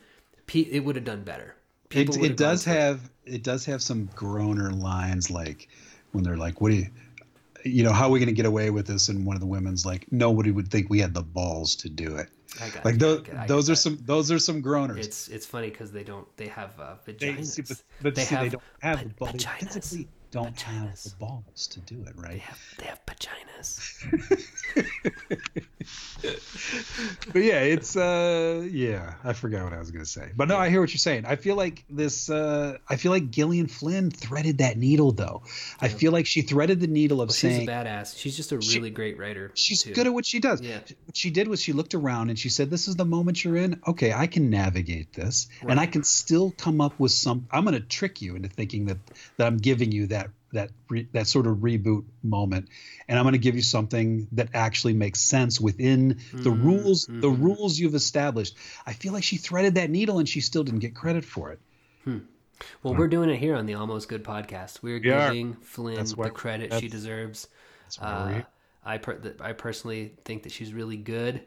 it would have done better. People it, it does have it does have some groaner lines like when they're like what do you you know how are we going to get away with this and one of the women's like nobody would think we had the balls to do it I like you, those I those are that. some those are some groaners It's it's funny because they don't they have uh, they, vaginas. see, but, but they see, have they don't have va- the balls. They vaginas. physically don't have the balls to do it, They right? have they have vaginas. [LAUGHS] [LAUGHS] [LAUGHS] but yeah, it's uh yeah, I forgot what I was gonna say. But no, I hear what you're saying. I feel like this uh I feel like Gillian Flynn threaded that needle though. I feel like she threaded the needle of Well, she's a badass. She's just a She- really great writer. she's too. good at what she does. Yeah. What she did was she looked around and she said, This is the moment you're in. Okay, I can navigate this. And I can still come up with some I'm gonna trick you into thinking that that I'm giving you that that re, that sort of reboot moment and i'm going to give you something that actually makes sense within the Mm-hmm. rules the rules you've established i feel like she threaded that needle and she still didn't get credit for it Well, we're doing it here on the Almost Good podcast. We're We are. giving Flynn That's why- the credit she deserves. that's Uh. I per- I personally think that she's really good,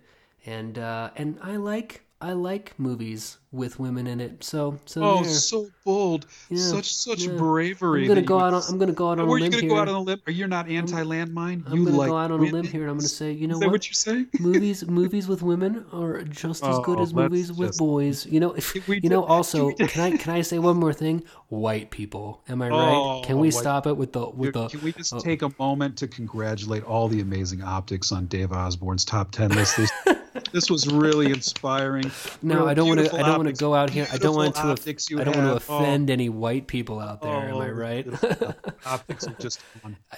and uh, and I like I like movies with women in it. So so oh there. so bold Yeah, such such yeah. bravery I'm gonna go out. On, I'm gonna go out on Where a are you limb going to here. go out on a limb? Are you not anti-landmine? I'm you gonna like go out on a limb here, and I'm gonna say, you know Is that what? what you're saying? [LAUGHS] movies movies with women are just as good Oh, as movies let's with boys. You know, if, Can [LAUGHS] we you know. Also, can I can I say one more thing? White people, am I right? Oh, can we white- stop it with the with the? Can we just oh. take a moment to congratulate all the amazing optics on Dave Osborne's top ten list? This, [LAUGHS] this was really inspiring. No, I don't want to. I don't want to go out here. I don't want to. I don't want to Oh. offend any white people out there. am I Oh, right? [LAUGHS] optics are just.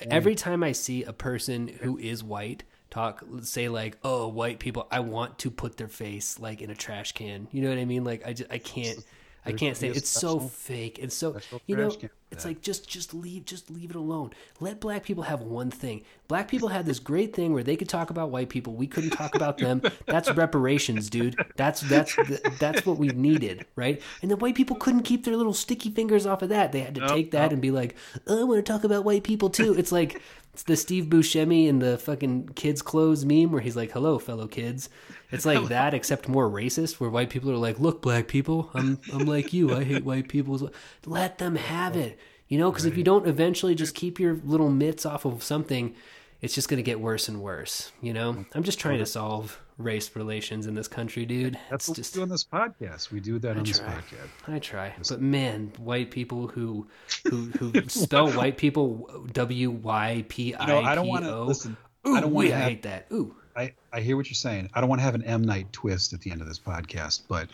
Every time I see a person who is white talk, say like, "Oh, white people," I want to put their face like in a trash can. You know what I mean? Like I just I can't. I can't say it's so fake and so you know it's that. like just just leave just leave it alone. Let black people have one thing. Black people had this great thing where they could talk about white people. We couldn't talk about [LAUGHS] them. That's reparations, dude. That's that's that's what we needed, right? And the white people couldn't keep their little sticky fingers off of that. They had to Nope, take that nope. and be like, oh, I want to talk about white people too. It's like it's the Steve Buscemi in the fucking kids' clothes meme where he's like, "Hello, fellow kids." It's like that, except more racist, where white people are like, "Look, black people, I'm I'm like you. I hate white people." Let them have it, you know, because if you don't eventually just keep your little mitts off of something, it's just going to get worse and worse. You know, I'm just trying to solve race relations in this country, dude. That's It's what just we do on this podcast. We do that on this podcast. I try, but man, white people who who who [LAUGHS] spell white people W Y P I P O. I don't want to listen. Ooh, I don't want to hate that. Ooh, I, I hear what you're saying. I don't want to have an M Night twist at the end of this podcast, but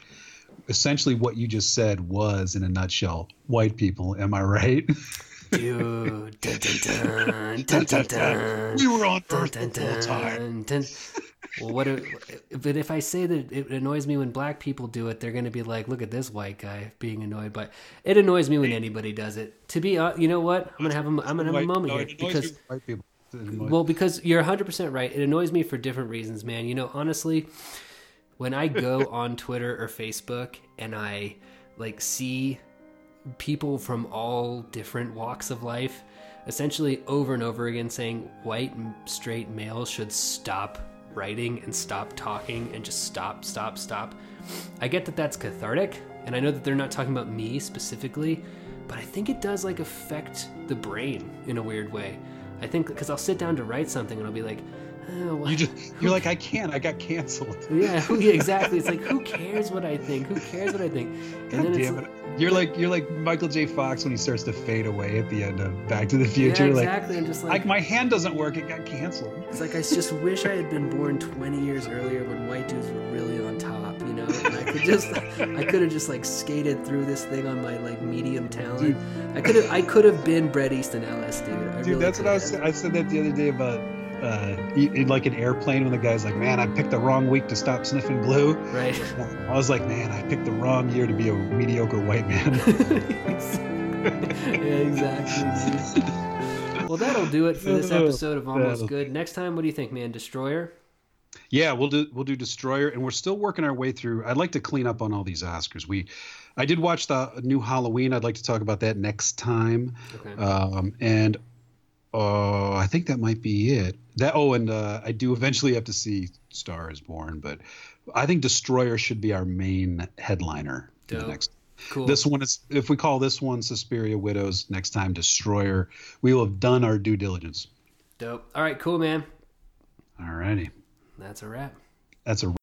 essentially what you just said was, in a nutshell, white people. Am I right? Dude, dun, dun, dun, dun, dun, We were on dun, Earth dun, the whole time. dun, dun. Well, what? If, but if I say that it annoys me when black people do it, they're going to be like, "Look at this white guy being annoyed." But it annoys me when anybody does it. To be, uh, you know what? I'm gonna have a, I'm gonna have a White- moment no, here it because white people. It well, because you're 100% right. It annoys me for different reasons, man. You know, honestly, when I go [LAUGHS] on Twitter or Facebook and I like see people from all different walks of life essentially over and over again saying white straight males should stop writing and stop talking and just stop, stop, stop. I get that that's cathartic, and I know that they're not talking about me specifically, but I think it does like affect the brain in a weird way. I think because I'll sit down to write something and I'll be like, oh, you just you're like I can't. I got canceled. [LAUGHS] yeah, exactly. It's like, who [LAUGHS] cares what I think? Who cares what I think? And God then it's damn it. You're like you're like Michael J. Fox when he starts to fade away at the end of Back to the Future. yeah, Like, exactly. I'm just like like, my hand doesn't work. It got canceled. it's like I just wish I had been born 20 years earlier when white dudes were really on top, you know. And I could just, [LAUGHS] I could have just like skated through this thing on my like medium talent. I could have, I could have been Bret Easton Ellis, dude. I Dude, really that's what I was. I said that the other day about uh, e- like an airplane when the guy's like, "Man, I picked the wrong week to stop sniffing glue." Right. I was like, "Man, I picked the wrong year to be a mediocre white man." [LAUGHS] yeah, exactly. Well, that'll do it for this episode of Almost That'll- Good. Next time, what do you think, man? Destroyer? yeah, we'll do we'll do Destroyer, and we're still working our way through. I'd like to clean up on all these Oscars. We, I did watch the new Halloween. I'd like to talk about that next time. Okay. Um, and uh, I think that might be it. That oh, and uh, I do eventually have to see Star is Born, but I think Destroyer should be our main headliner for the next. cool. This one is if we call this one Suspiria Widows next time Destroyer, we will have done our due diligence. Dope. All right, cool, man. All righty, That's a wrap. that's a